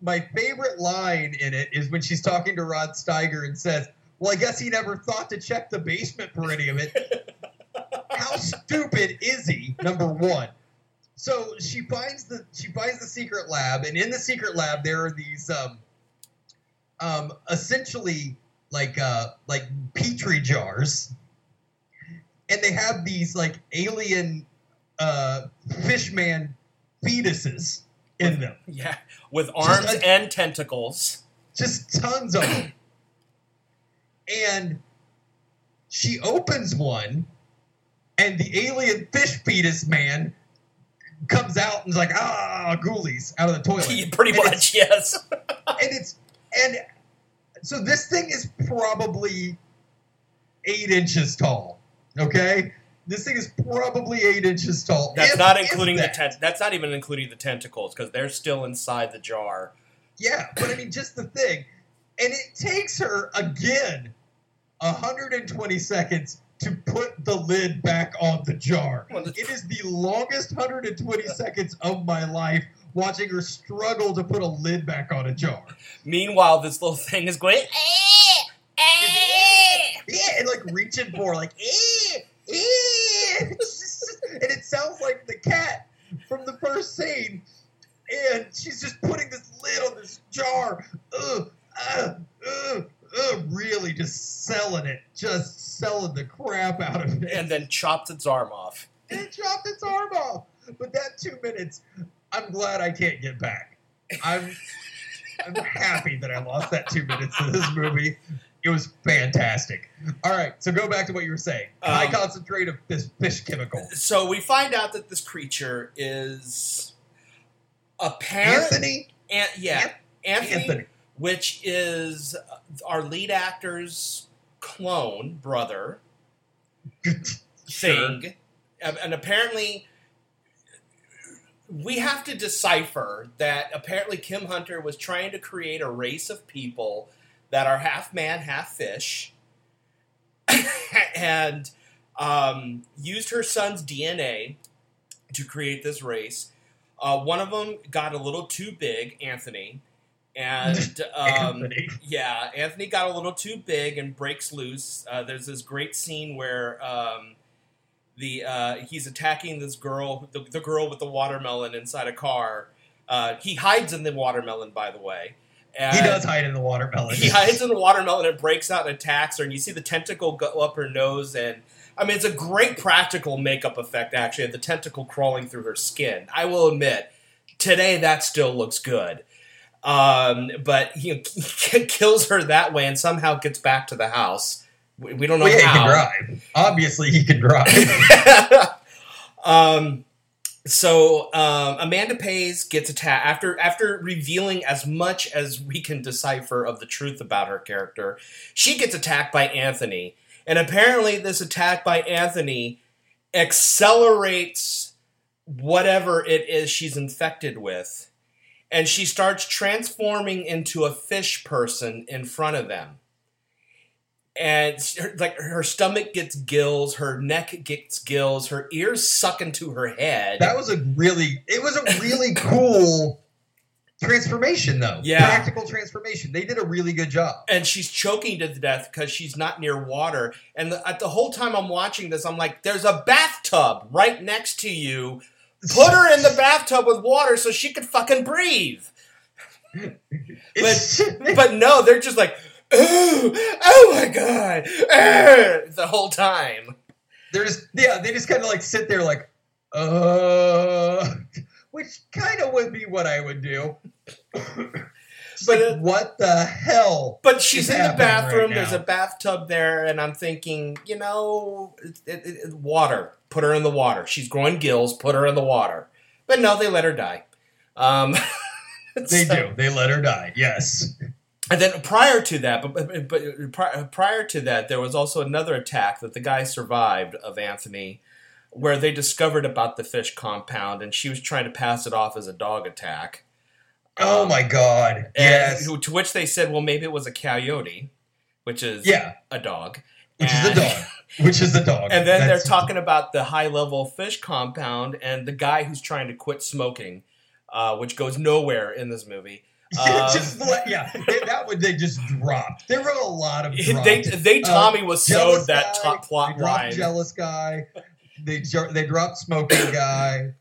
my favorite line in it is when she's talking to Rod Steiger and says, "Well, I guess he never thought to check the basement for any of it." How stupid is he? Number one. So she finds the she finds the secret lab, and in the secret lab there are these um, um, essentially like uh, like petri jars, and they have these like alien uh, fishman fetuses in them, yeah, with arms like- and tentacles. just tons of them. And she opens one, and the alien fish fetus man comes out and is like, ah, ghoulies out of the toilet. Pretty And much, yes. and it's and so this thing is probably eight inches tall. Okay, this thing is probably eight inches tall. That's If- not including the that. tent. That's not even including the tentacles because they're still inside the jar. Yeah, but I mean, just the thing, and it takes her again 120 seconds to put the lid back on the jar. It is the longest 120 seconds of my life watching her struggle to put a lid back on a jar. Meanwhile, this little thing is going. "Eh, eh." Yeah, and like reaching for like, eh, eh. And it sounds like the cat from the first scene. And she's just putting this lid on this jar. Ugh, uh, ugh, really just selling it. Just selling the crap out of it. and then chops its arm off. And it chopped its arm off. But that two minutes, I'm glad I can't get back. I'm I'm happy that I lost that two minutes of this movie. It was fantastic. All right, so go back to what you were saying. High Um, concentrate of this fish chemical. So we find out that this creature is apparent. Anthony, An- yeah, Anthony, Anthony. Which is our lead actor's clone brother thing, and and apparently. We have to decipher that apparently Kim Hunter was trying to create a race of people that are half man, half fish, and um, used her son's DNA to create this race. Uh, one of them got a little too big, Anthony, and um, Anthony. yeah, Anthony got a little too big and breaks loose. Uh, there's this great scene where um, the uh, he's attacking this girl, the, the girl with the watermelon inside a car. Uh, he hides in the watermelon, by the way. He does hide in the watermelon. He hides in the watermelon and breaks out and attacks her, and you see the tentacle go up her nose. And I mean, it's a great practical makeup effect, actually, of the tentacle crawling through her skin. I will admit, today that still looks good. Um, but he, he kills her that way and somehow gets back to the house. We, we don't know Well, yeah, he how. can drive. Obviously, he can drive. um, so um, Amanda Pays gets attacked after after revealing as much as we can decipher of the truth about her character. She gets attacked by Anthony, and apparently, this attack by Anthony accelerates whatever it is she's infected with, and she starts transforming into a fish person in front of them and like her stomach gets gills, her neck gets gills, her ears suck into her head. that was a really, it was a really cool transformation, though. Yeah. practical transformation. They did a really good job. and she's choking to death because she's not near water. And the, at the whole time I'm watching this, I'm like, "There's a bathtub right next to you. Put her in the bathtub with water so she could fucking breathe." It's- But no, they're just like, "Oh, oh my god!" eh," the whole time. they're just yeah they just kind of like sit there like uh which kind of would be what i would do Just But like, what the hell But she's in the happening right bathroom. There's a bathtub there, and I'm thinking, you know, it, it, it, water. Put her in the water. She's growing gills. Put her in the water. But no, they let her die. Um, they so- do they let her die yes And then prior to that, but, but, but prior to that, there was also another attack that the guy survived of Anthony, where they discovered about the fish compound, and she was trying to pass it off as a dog attack. Oh Um, my god. Yes. who- to which they said, well, maybe it was a coyote, which is Yeah. a dog. Which is a dog. Which is a dog. And then That's- they're talking about the high level fish compound and the guy who's trying to quit smoking, uh, which goes nowhere in this movie. Yeah, Um, just let- yeah, they- that one they just dropped. There were a lot of they they Uh, Tommy was sewed that guy, top plot line. jealous guy. They they dropped smoking guy.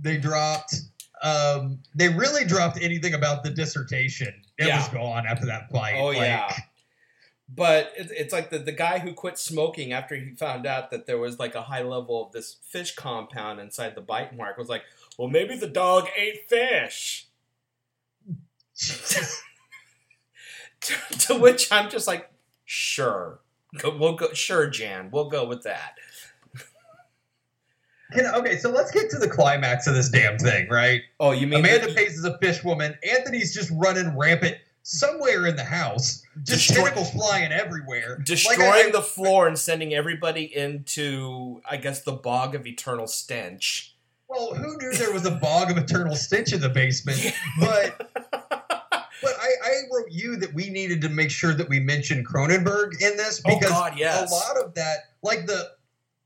They dropped. Um, they really dropped anything about the dissertation. It Yeah. was gone after that fight. Oh Like, yeah. But it's, it's like the, the guy who quit smoking after he found out that there was like a high level of this fish compound inside the bite mark was like, well, maybe the dog ate fish. to, to which I'm just like, sure, go, we'll go. Sure, Jan, we'll go with that. Can- okay, so let's get to the climax of this damn thing, right? Oh, you mean Amanda the- Pays is a fish woman. Anthony's just running rampant somewhere in the house. Just Destroy- tentacles flying everywhere. destroying Like, I- the floor and sending everybody into, I guess, the bog of eternal stench. Well, who knew there was a bog of eternal stench in the basement? But but I, I wrote you that we needed to make sure that we mentioned Cronenberg in this Oh, because God, yes. a lot of that, like the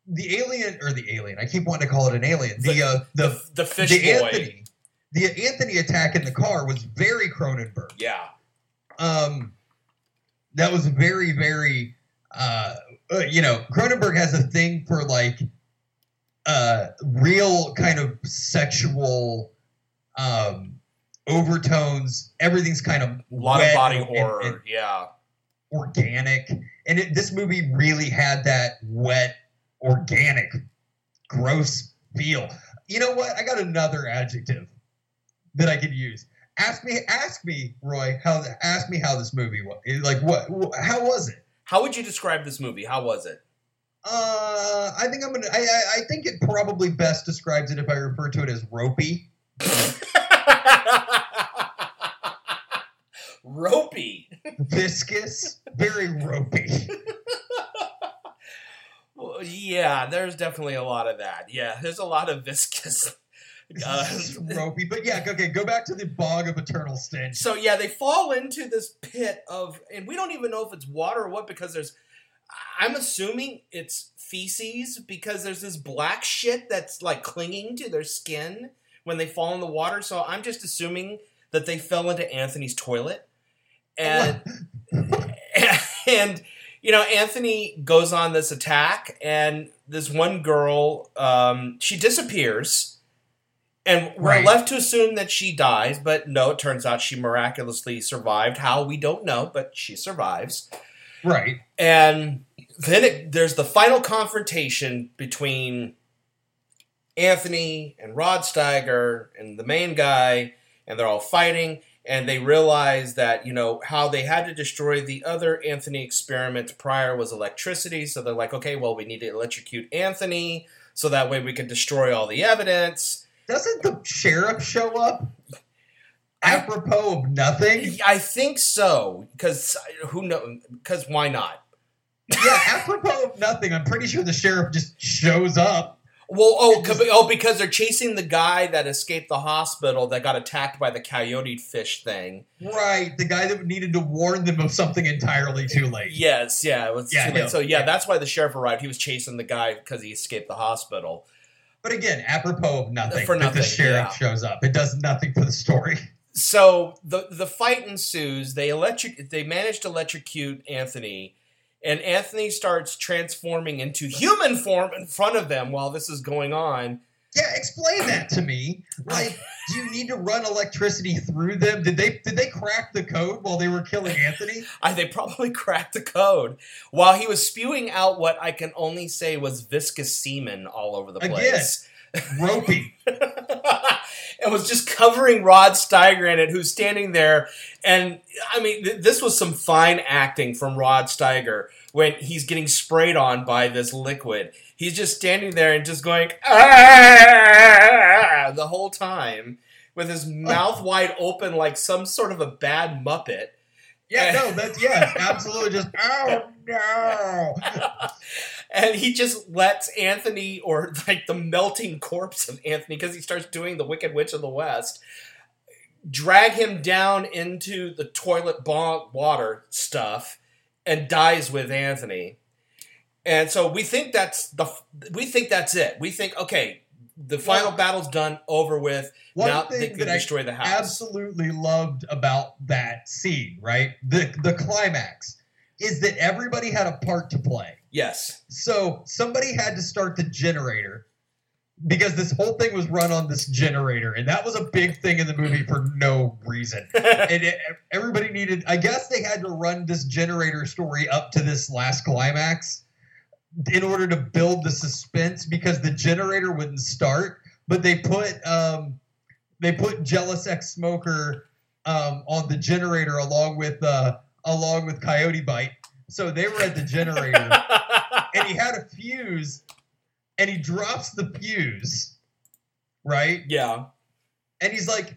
the alien or the alien, I keep wanting to call it an alien. The The- uh, The, the the fish the boy. Anthony the Anthony attack in the car was very Cronenberg. Yeah. um that was very very uh, uh you know cronenberg has a thing for like uh real kind of sexual um overtones everything's kind of A lot of body and- horror. and yeah. organic and it, this movie really had that wet organic gross feel you know what i got another adjective that i could use ask me ask me roy how ask me how this movie was like what wh- how was it How would you describe this movie? How was it? uh i think i'm gonna I, I i think it probably best describes it if i refer to it as ropey Ropey. viscous very ropey Well, yeah, there's definitely a lot of that. Yeah, there's a lot of viscous. Uh, ropey but yeah okay go back to the bog of eternal stench so yeah, they fall into this pit of, and we don't even know if it's water or what because there's. I'm assuming it's feces because there's this black shit that's like clinging to their skin when they fall in the water. So I'm just assuming that they fell into Anthony's toilet, and and you know Anthony goes on this attack, and this one girl, um, she disappears. And we're Right. left to assume that she dies, but no, it turns out she miraculously survived. How we don't know, but she survives. right And then it, there's the final confrontation between Anthony and Rod Steiger and the main guy, and they're all fighting. And they realize that, you know, how they had to destroy the other Anthony experiment prior was electricity. So they're like, okay, well, we need to electrocute Anthony so that way we can destroy all the evidence. Doesn't the sheriff show up? Apropos of nothing? I think so, because who knows? Because why not? Yeah, apropos of nothing. I'm pretty sure the sheriff just shows up. Well, oh, oh, because they're chasing the guy that escaped the hospital that got attacked by the coyote fish thing. Right, the guy that needed to warn them of something entirely too late. Yes, yeah, it was Yeah, too late. no, So yeah, yeah. that's why the sheriff arrived. He was chasing the guy because he escaped the hospital. But again, apropos of nothing, For that the sheriff yeah. shows up. It does nothing for the story. So the the fight ensues. They electric. They manage to electrocute Anthony, and Anthony starts transforming into human form in front of them while this is going on. Yeah, explain that to me. Like, do you need to run electricity through them? Did they did they crack the code while they were killing Anthony? I, they probably cracked the code while he was spewing out what I can only say was viscous semen all over the Again. place. Ropey. And was just covering Rod Steiger in it, who's standing there. And I mean, th- this was some fine acting from Rod Steiger when he's getting sprayed on by this liquid. He's just standing there and just going "Ah!" the whole time with his mouth wide open like some sort of a bad Muppet. Yeah, no, that's yeah, absolutely just oh no. and he just lets Anthony, or like the melting corpse of Anthony, because he starts doing the Wicked Witch of the West, drag him down into the toilet bog water stuff, and dies with Anthony. And so we think that's the we think that's it. We think okay, the final Well, battle's done, over with. One now thing they can that I destroy the house. absolutely loved about that scene, right? The the climax is that everybody had a part to play. Yes. So somebody had to start the generator because this whole thing was run on this generator, and that was a big thing in the movie for no reason. And it, everybody needed, I guess, they had to run this generator story up to this last climax in order to build the suspense because the generator wouldn't start. But they put um, they put Jealous Ex Smoker um, on the generator along with uh, along with Coyote Bite. So they were at the generator and he had a fuse and he drops the fuse right yeah. and he's like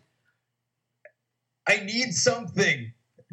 i need something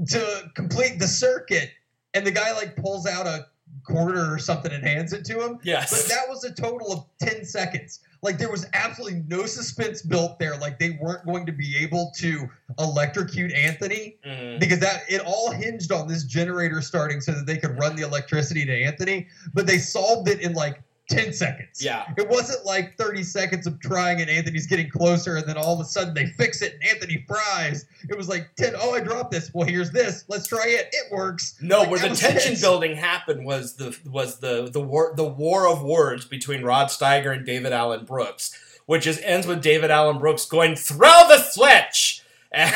to complete the circuit and the guy like pulls out a quarter or something and hands it to him Yes. but that was a total of 10 seconds like there was absolutely no suspense built there like they weren't going to be able to electrocute anthony Mhm. because that it all hinged on this generator starting so that they could run the electricity to Anthony, but they solved it in like 10 seconds. Yeah. It wasn't like 30 seconds of trying and Anthony's getting closer and then all of a sudden they fix it and Anthony fries. It was like 10, oh, I dropped this. Well, here's this. Let's try it. It works. No, Like, where the tension it. building happened was the was the the war the war of words between Rod Steiger and David Allan Brooks, which is ends with David Allan Brooks going throw the switch. And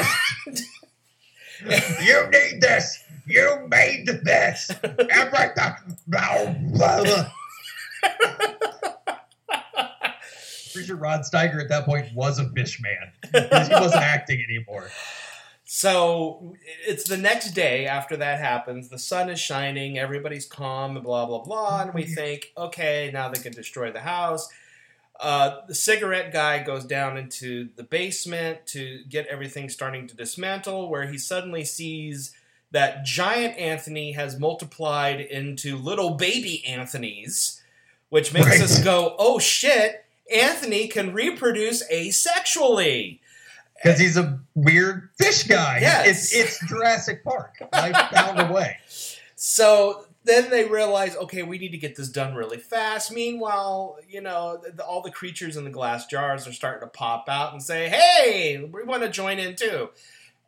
you need this. You made this. Everything. Blah, blah, blah. Pretty sure Rod Steiger at that point was a fish man. He wasn't acting anymore. So it's the next day after that happens. The sun is shining, everybody's calm, and blah blah blah. And we think, okay, now they can destroy the house. Uh, the cigarette guy goes down into the basement to get everything starting to dismantle, where he suddenly sees that giant Anthony has multiplied into little baby Anthonys, which makes Right. us go, oh shit, Anthony can reproduce asexually. because he's a weird fish guy. Yes. It's it's Jurassic Park. I found a way. So then they realize, okay, we need to get this done really fast. Meanwhile, you know, the, all the creatures in the glass jars are starting to pop out and say, "Hey, we want to join in too."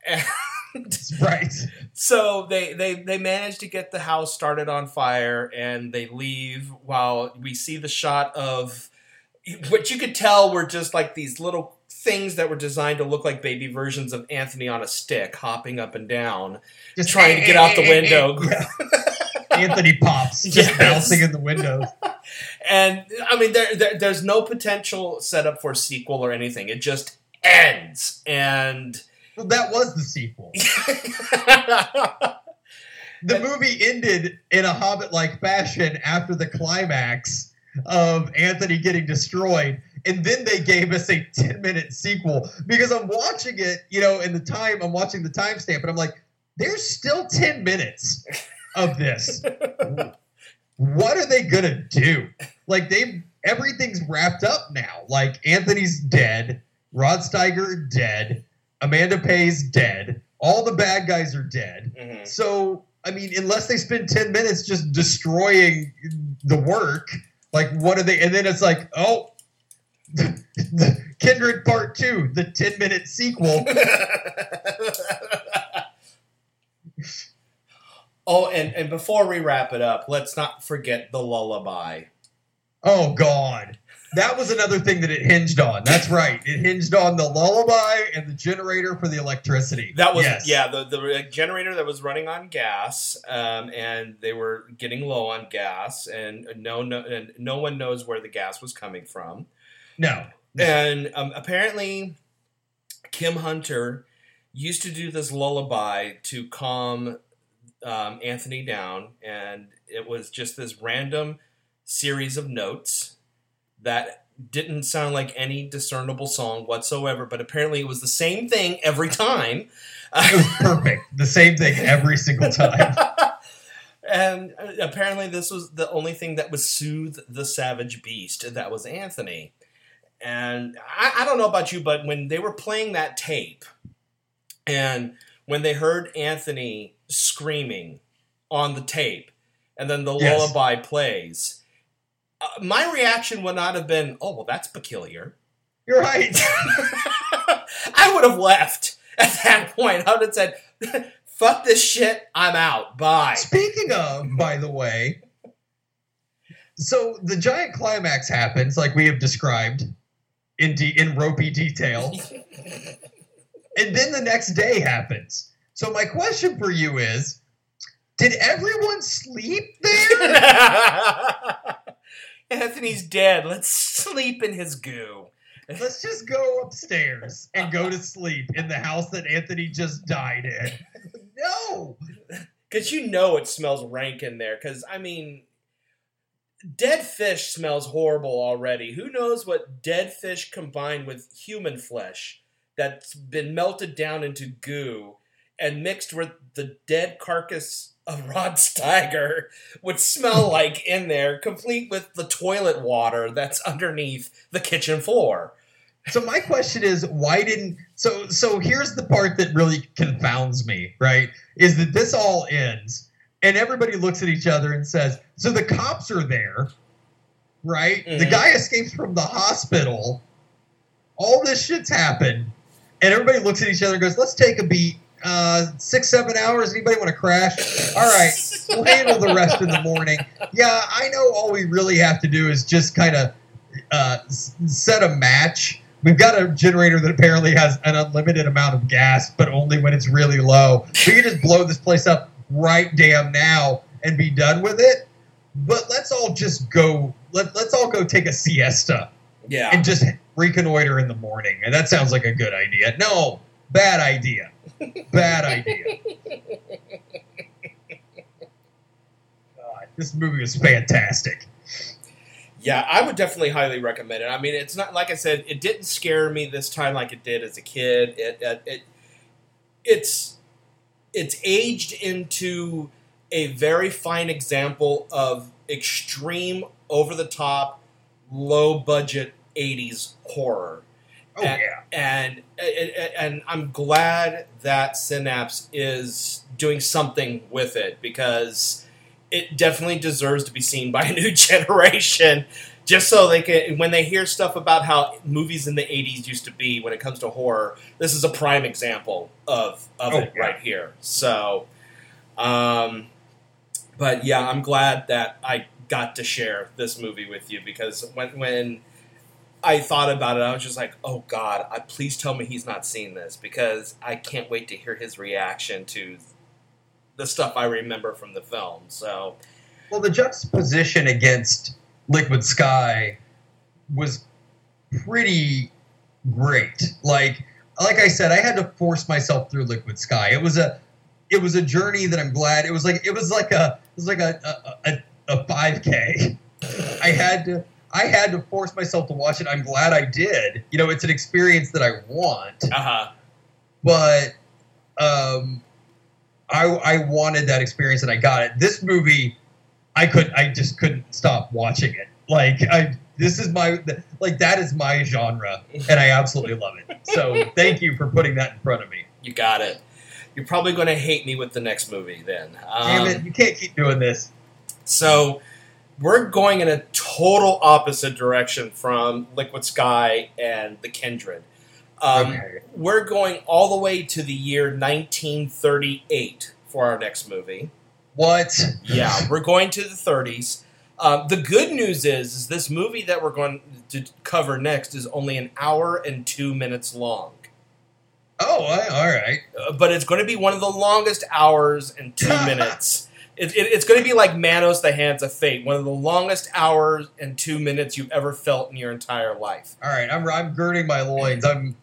And Right. so they they they manage to get the house started on fire, and they leave while we see the shot of what you could tell were just like these little things that were designed to look like baby versions of Anthony on a stick, hopping up and down. Just Trying to get out the window. Anthony pops, just Yes. bouncing in the window. And I mean, there, there there's no potential setup for a sequel or anything. It just ends, and that was the sequel. The movie ended in a Hobbit-like fashion after the climax of Anthony getting destroyed, and then they gave us a ten-minute sequel because I'm watching it, you know, in the time I'm watching the timestamp, and I'm like, there's still ten minutes of this. what are they gonna do? Like they everything's wrapped up now. Like Anthony's dead, Rod Steiger dead, Amanda Pay's dead, all the bad guys are dead. Mhm. So I mean, unless they spend ten minutes just destroying the work, like what are they? And then it's like, oh, the Kindred Part Two, the ten minute sequel. oh, and and before we wrap it up, let's not forget the lullaby. Oh God, that was another thing that it hinged on. That's right, it hinged on the lullaby and the generator for the electricity. That was Yes. yeah, the the generator that was running on gas, um, and they were getting low on gas, and no no and no one knows where the gas was coming from. No, And um, apparently, Kim Hunter used to do this lullaby to calm um, Anthony down, and it was just this random series of notes that didn't sound like any discernible song whatsoever. But apparently, it was the same thing every time. perfect. the same thing every single time. and uh, apparently, this was the only thing that would soothe the savage beast. That was Anthony. And I, I don't know about you, but when they were playing that tape, And when they heard Anthony screaming on the tape, and then the Yes. lullaby plays, uh, my reaction would not have been, "Oh, well, that's peculiar." You're right. I would have left at that point. I would have said, "Fuck this shit, I'm out. Bye." Speaking of, by the way, so the giant climax happens, like we have described in de- in ropey detail, and then the next day happens. So my question for you is: Did everyone sleep there? Anthony's dead. Let's sleep in his goo. Let's just go upstairs and go to sleep in the house that Anthony just died in. No, Because you know it smells rank in there. Because, I mean, dead fish smells horrible already. Who knows what dead fish combined with human flesh that's been melted down into goo and mixed with the dead carcass of Rod Steiger would smell like in there, complete with the toilet water that's underneath the kitchen floor. So my question is, why didn't? So so here's the part that really confounds me. Right, is that this all ends, and everybody looks at each other and says, "So the cops are there, right? The Mhm. guy escapes from the hospital. All this shit's happened, and everybody looks at each other and goes, "Let's take a beat." Uh, six seven hours. Anybody want to crash? All right, we'll handle the rest in the morning. Yeah, I know. All we really have to do is just kind of uh, set a match. We've got a generator that apparently has an unlimited amount of gas, but only when it's really low. We can just blow this place up right damn now and be done with it. But let's all just go. Let, let's all go take a siesta Yeah. and just reconnoiter in the morning. And that sounds like a good idea. No, bad idea. Bad idea. God, this movie is fantastic. Yeah, I would definitely highly recommend it. I mean, it's not like I said; it didn't scare me this time like it did as a kid. It, it, it it's it's aged into a very fine example of extreme, over the top, low budget '80s horror. Oh and, yeah. and and and I'm glad that Synapse is doing something with it because it definitely deserves to be seen by a new generation. Just so they can, when they hear stuff about how movies in the '80s used to be when it comes to horror, this is a prime example of of Oh, it yeah. right here. So, um, but yeah, I'm glad that I got to share this movie with you because when when I thought about it, I was just like, "Oh God, I, please tell me he's not seen this because I can't wait to hear his reaction to the stuff I remember from the film." So, Well, the juxtaposition against Liquid Sky was pretty great. Like, like I said, I had to force myself through Liquid Sky. It was a, it was a journey that I'm glad. It was like it was like a it was like a a, a, a 5K. I had to I had to force myself to watch it. I'm glad I did. You know, it's an experience that I want uh huh, but um, I I wanted that experience and I got it. This movie, I could I just couldn't stop watching it. Like I this is my like that is my genre and I absolutely love it. So thank you for putting that in front of me. you got it. You're probably going to hate me with the next movie then. Damn Um, it, you can't keep doing this. So we're going in a total opposite direction from Liquid Sky and The Kindred. Um, Okay. We're going all the way to the year 1938 for our next movie. What? Yeah, we're going to the 30s. Um, the good news is, is this movie that we're going to cover next is only an hour and two minutes long. Oh, all right. Uh, but it's going to be one of the longest hours and two minutes. It, it, it's going to be like Manos: The Hands of Fate, one of the longest hours and two minutes you've ever felt in your entire life. All right. I'm I'm girding my loins. I'm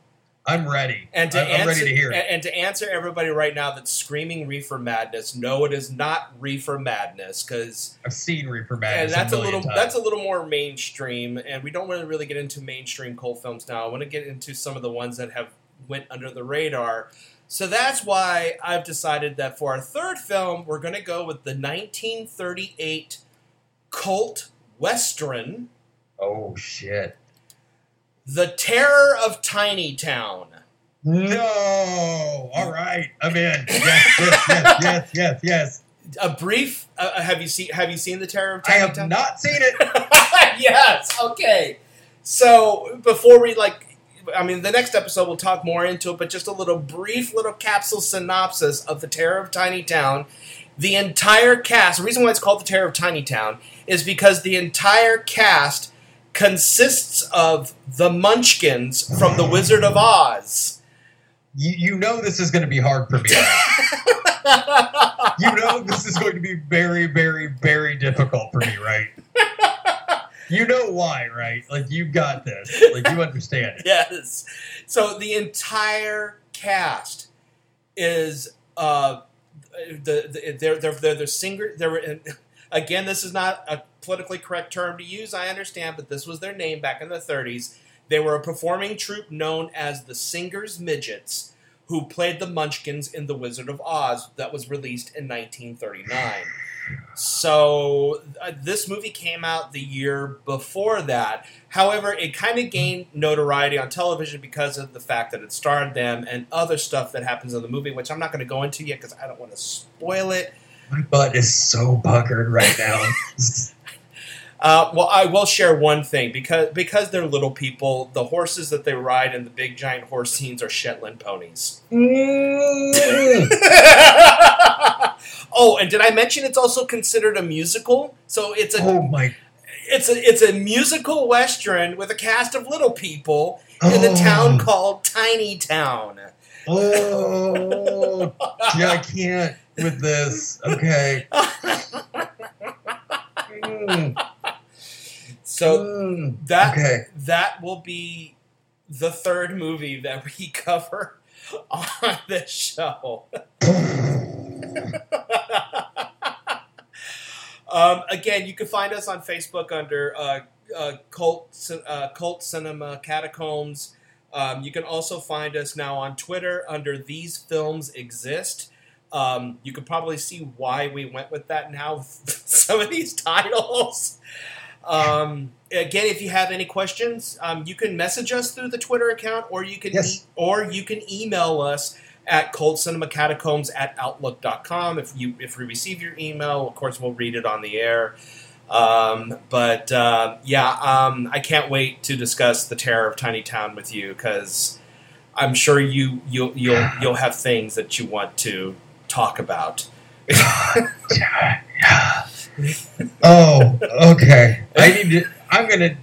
I'm ready. And to I'm, I'm answer, ready to hear and, and to answer everybody right now that's screaming "Reefer Madness," no, it is not Reefer Madness because I've seen and Madness. that's a million little times. that's a little more mainstream, and we don't want to really get into mainstream cult films now. I want to get into some of the ones that have went under the radar. So that's why I've decided that for our third film, we're going to go with the 1938 cult western, Oh shit. "The Terror of Tiny Town." No. All right. I'm in. Yes, yes, yes, yes, yes, yes. A brief. Uh, have you seen Have you seen the Terror of I Tiny have Town? not seen it. yes. Okay. So before we like, I mean, the next episode we'll talk more into it, but just a little brief little capsule synopsis of the Terror of Tiny Town. The entire cast. The reason why it's called the Terror of Tiny Town is because the entire cast consists of the Munchkins from The Wizard of Oz. You, you know this is going to be hard for me. you know this is going to be very, very, very difficult for me, right? You know why, right? Like you got this. Like you understand it. yes. So the entire cast is uh, the, the they're they're they're, they're singer. They're again. This is not a politically correct term to use. I understand, but this was their name back in the 30s. They were a performing troupe known as the Singers Midgets, who played the Munchkins in The Wizard of Oz, that was released in 1939. So uh, this movie came out the year before that. However, it kind of gained notoriety on television because of the fact that it starred them and other stuff that happens in the movie, which I'm not going to go into yet because I don't want to spoil it. My butt is so puckered right now. Uh, well, I will share one thing because because they're little people. The horses that they ride in the big giant horse scenes are Shetland ponies. Mm. oh, and did I mention it's also considered a musical? So it's a oh my! it's a it's a musical western with a cast of little people in a Oh. town called Tiny Town. Oh, yeah, I can't with this. Okay. Mm, So mm, that okay. that will be the third movie that we cover on this show. um, again, you can find us on Facebook under uh, uh, Cult uh, Cult Cinema Catacombs. Um, you can also find us now on Twitter under These Films Exist. Um, you can probably see why we went with that now. Some of these titles. Um, again, if you have any questions, um, you can message us through the Twitter account, or you can Yes. e- or you can email us at cultcinemacatacombs at outlook.com. If you if we receive your email, of course, we'll read it on the air. Um, but uh, yeah, um, I can't wait to discuss the terror of Tiny Town with you because I'm sure you you'll you'll you'll have things that you want to talk about. Oh, okay. I need to. I'm gonna.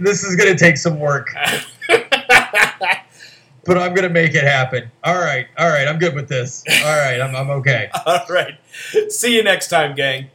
This is gonna take some work, but I'm gonna make it happen. All right. All right. I'm good with this. All right. I'm. I'm okay. All right. See you next time, gang.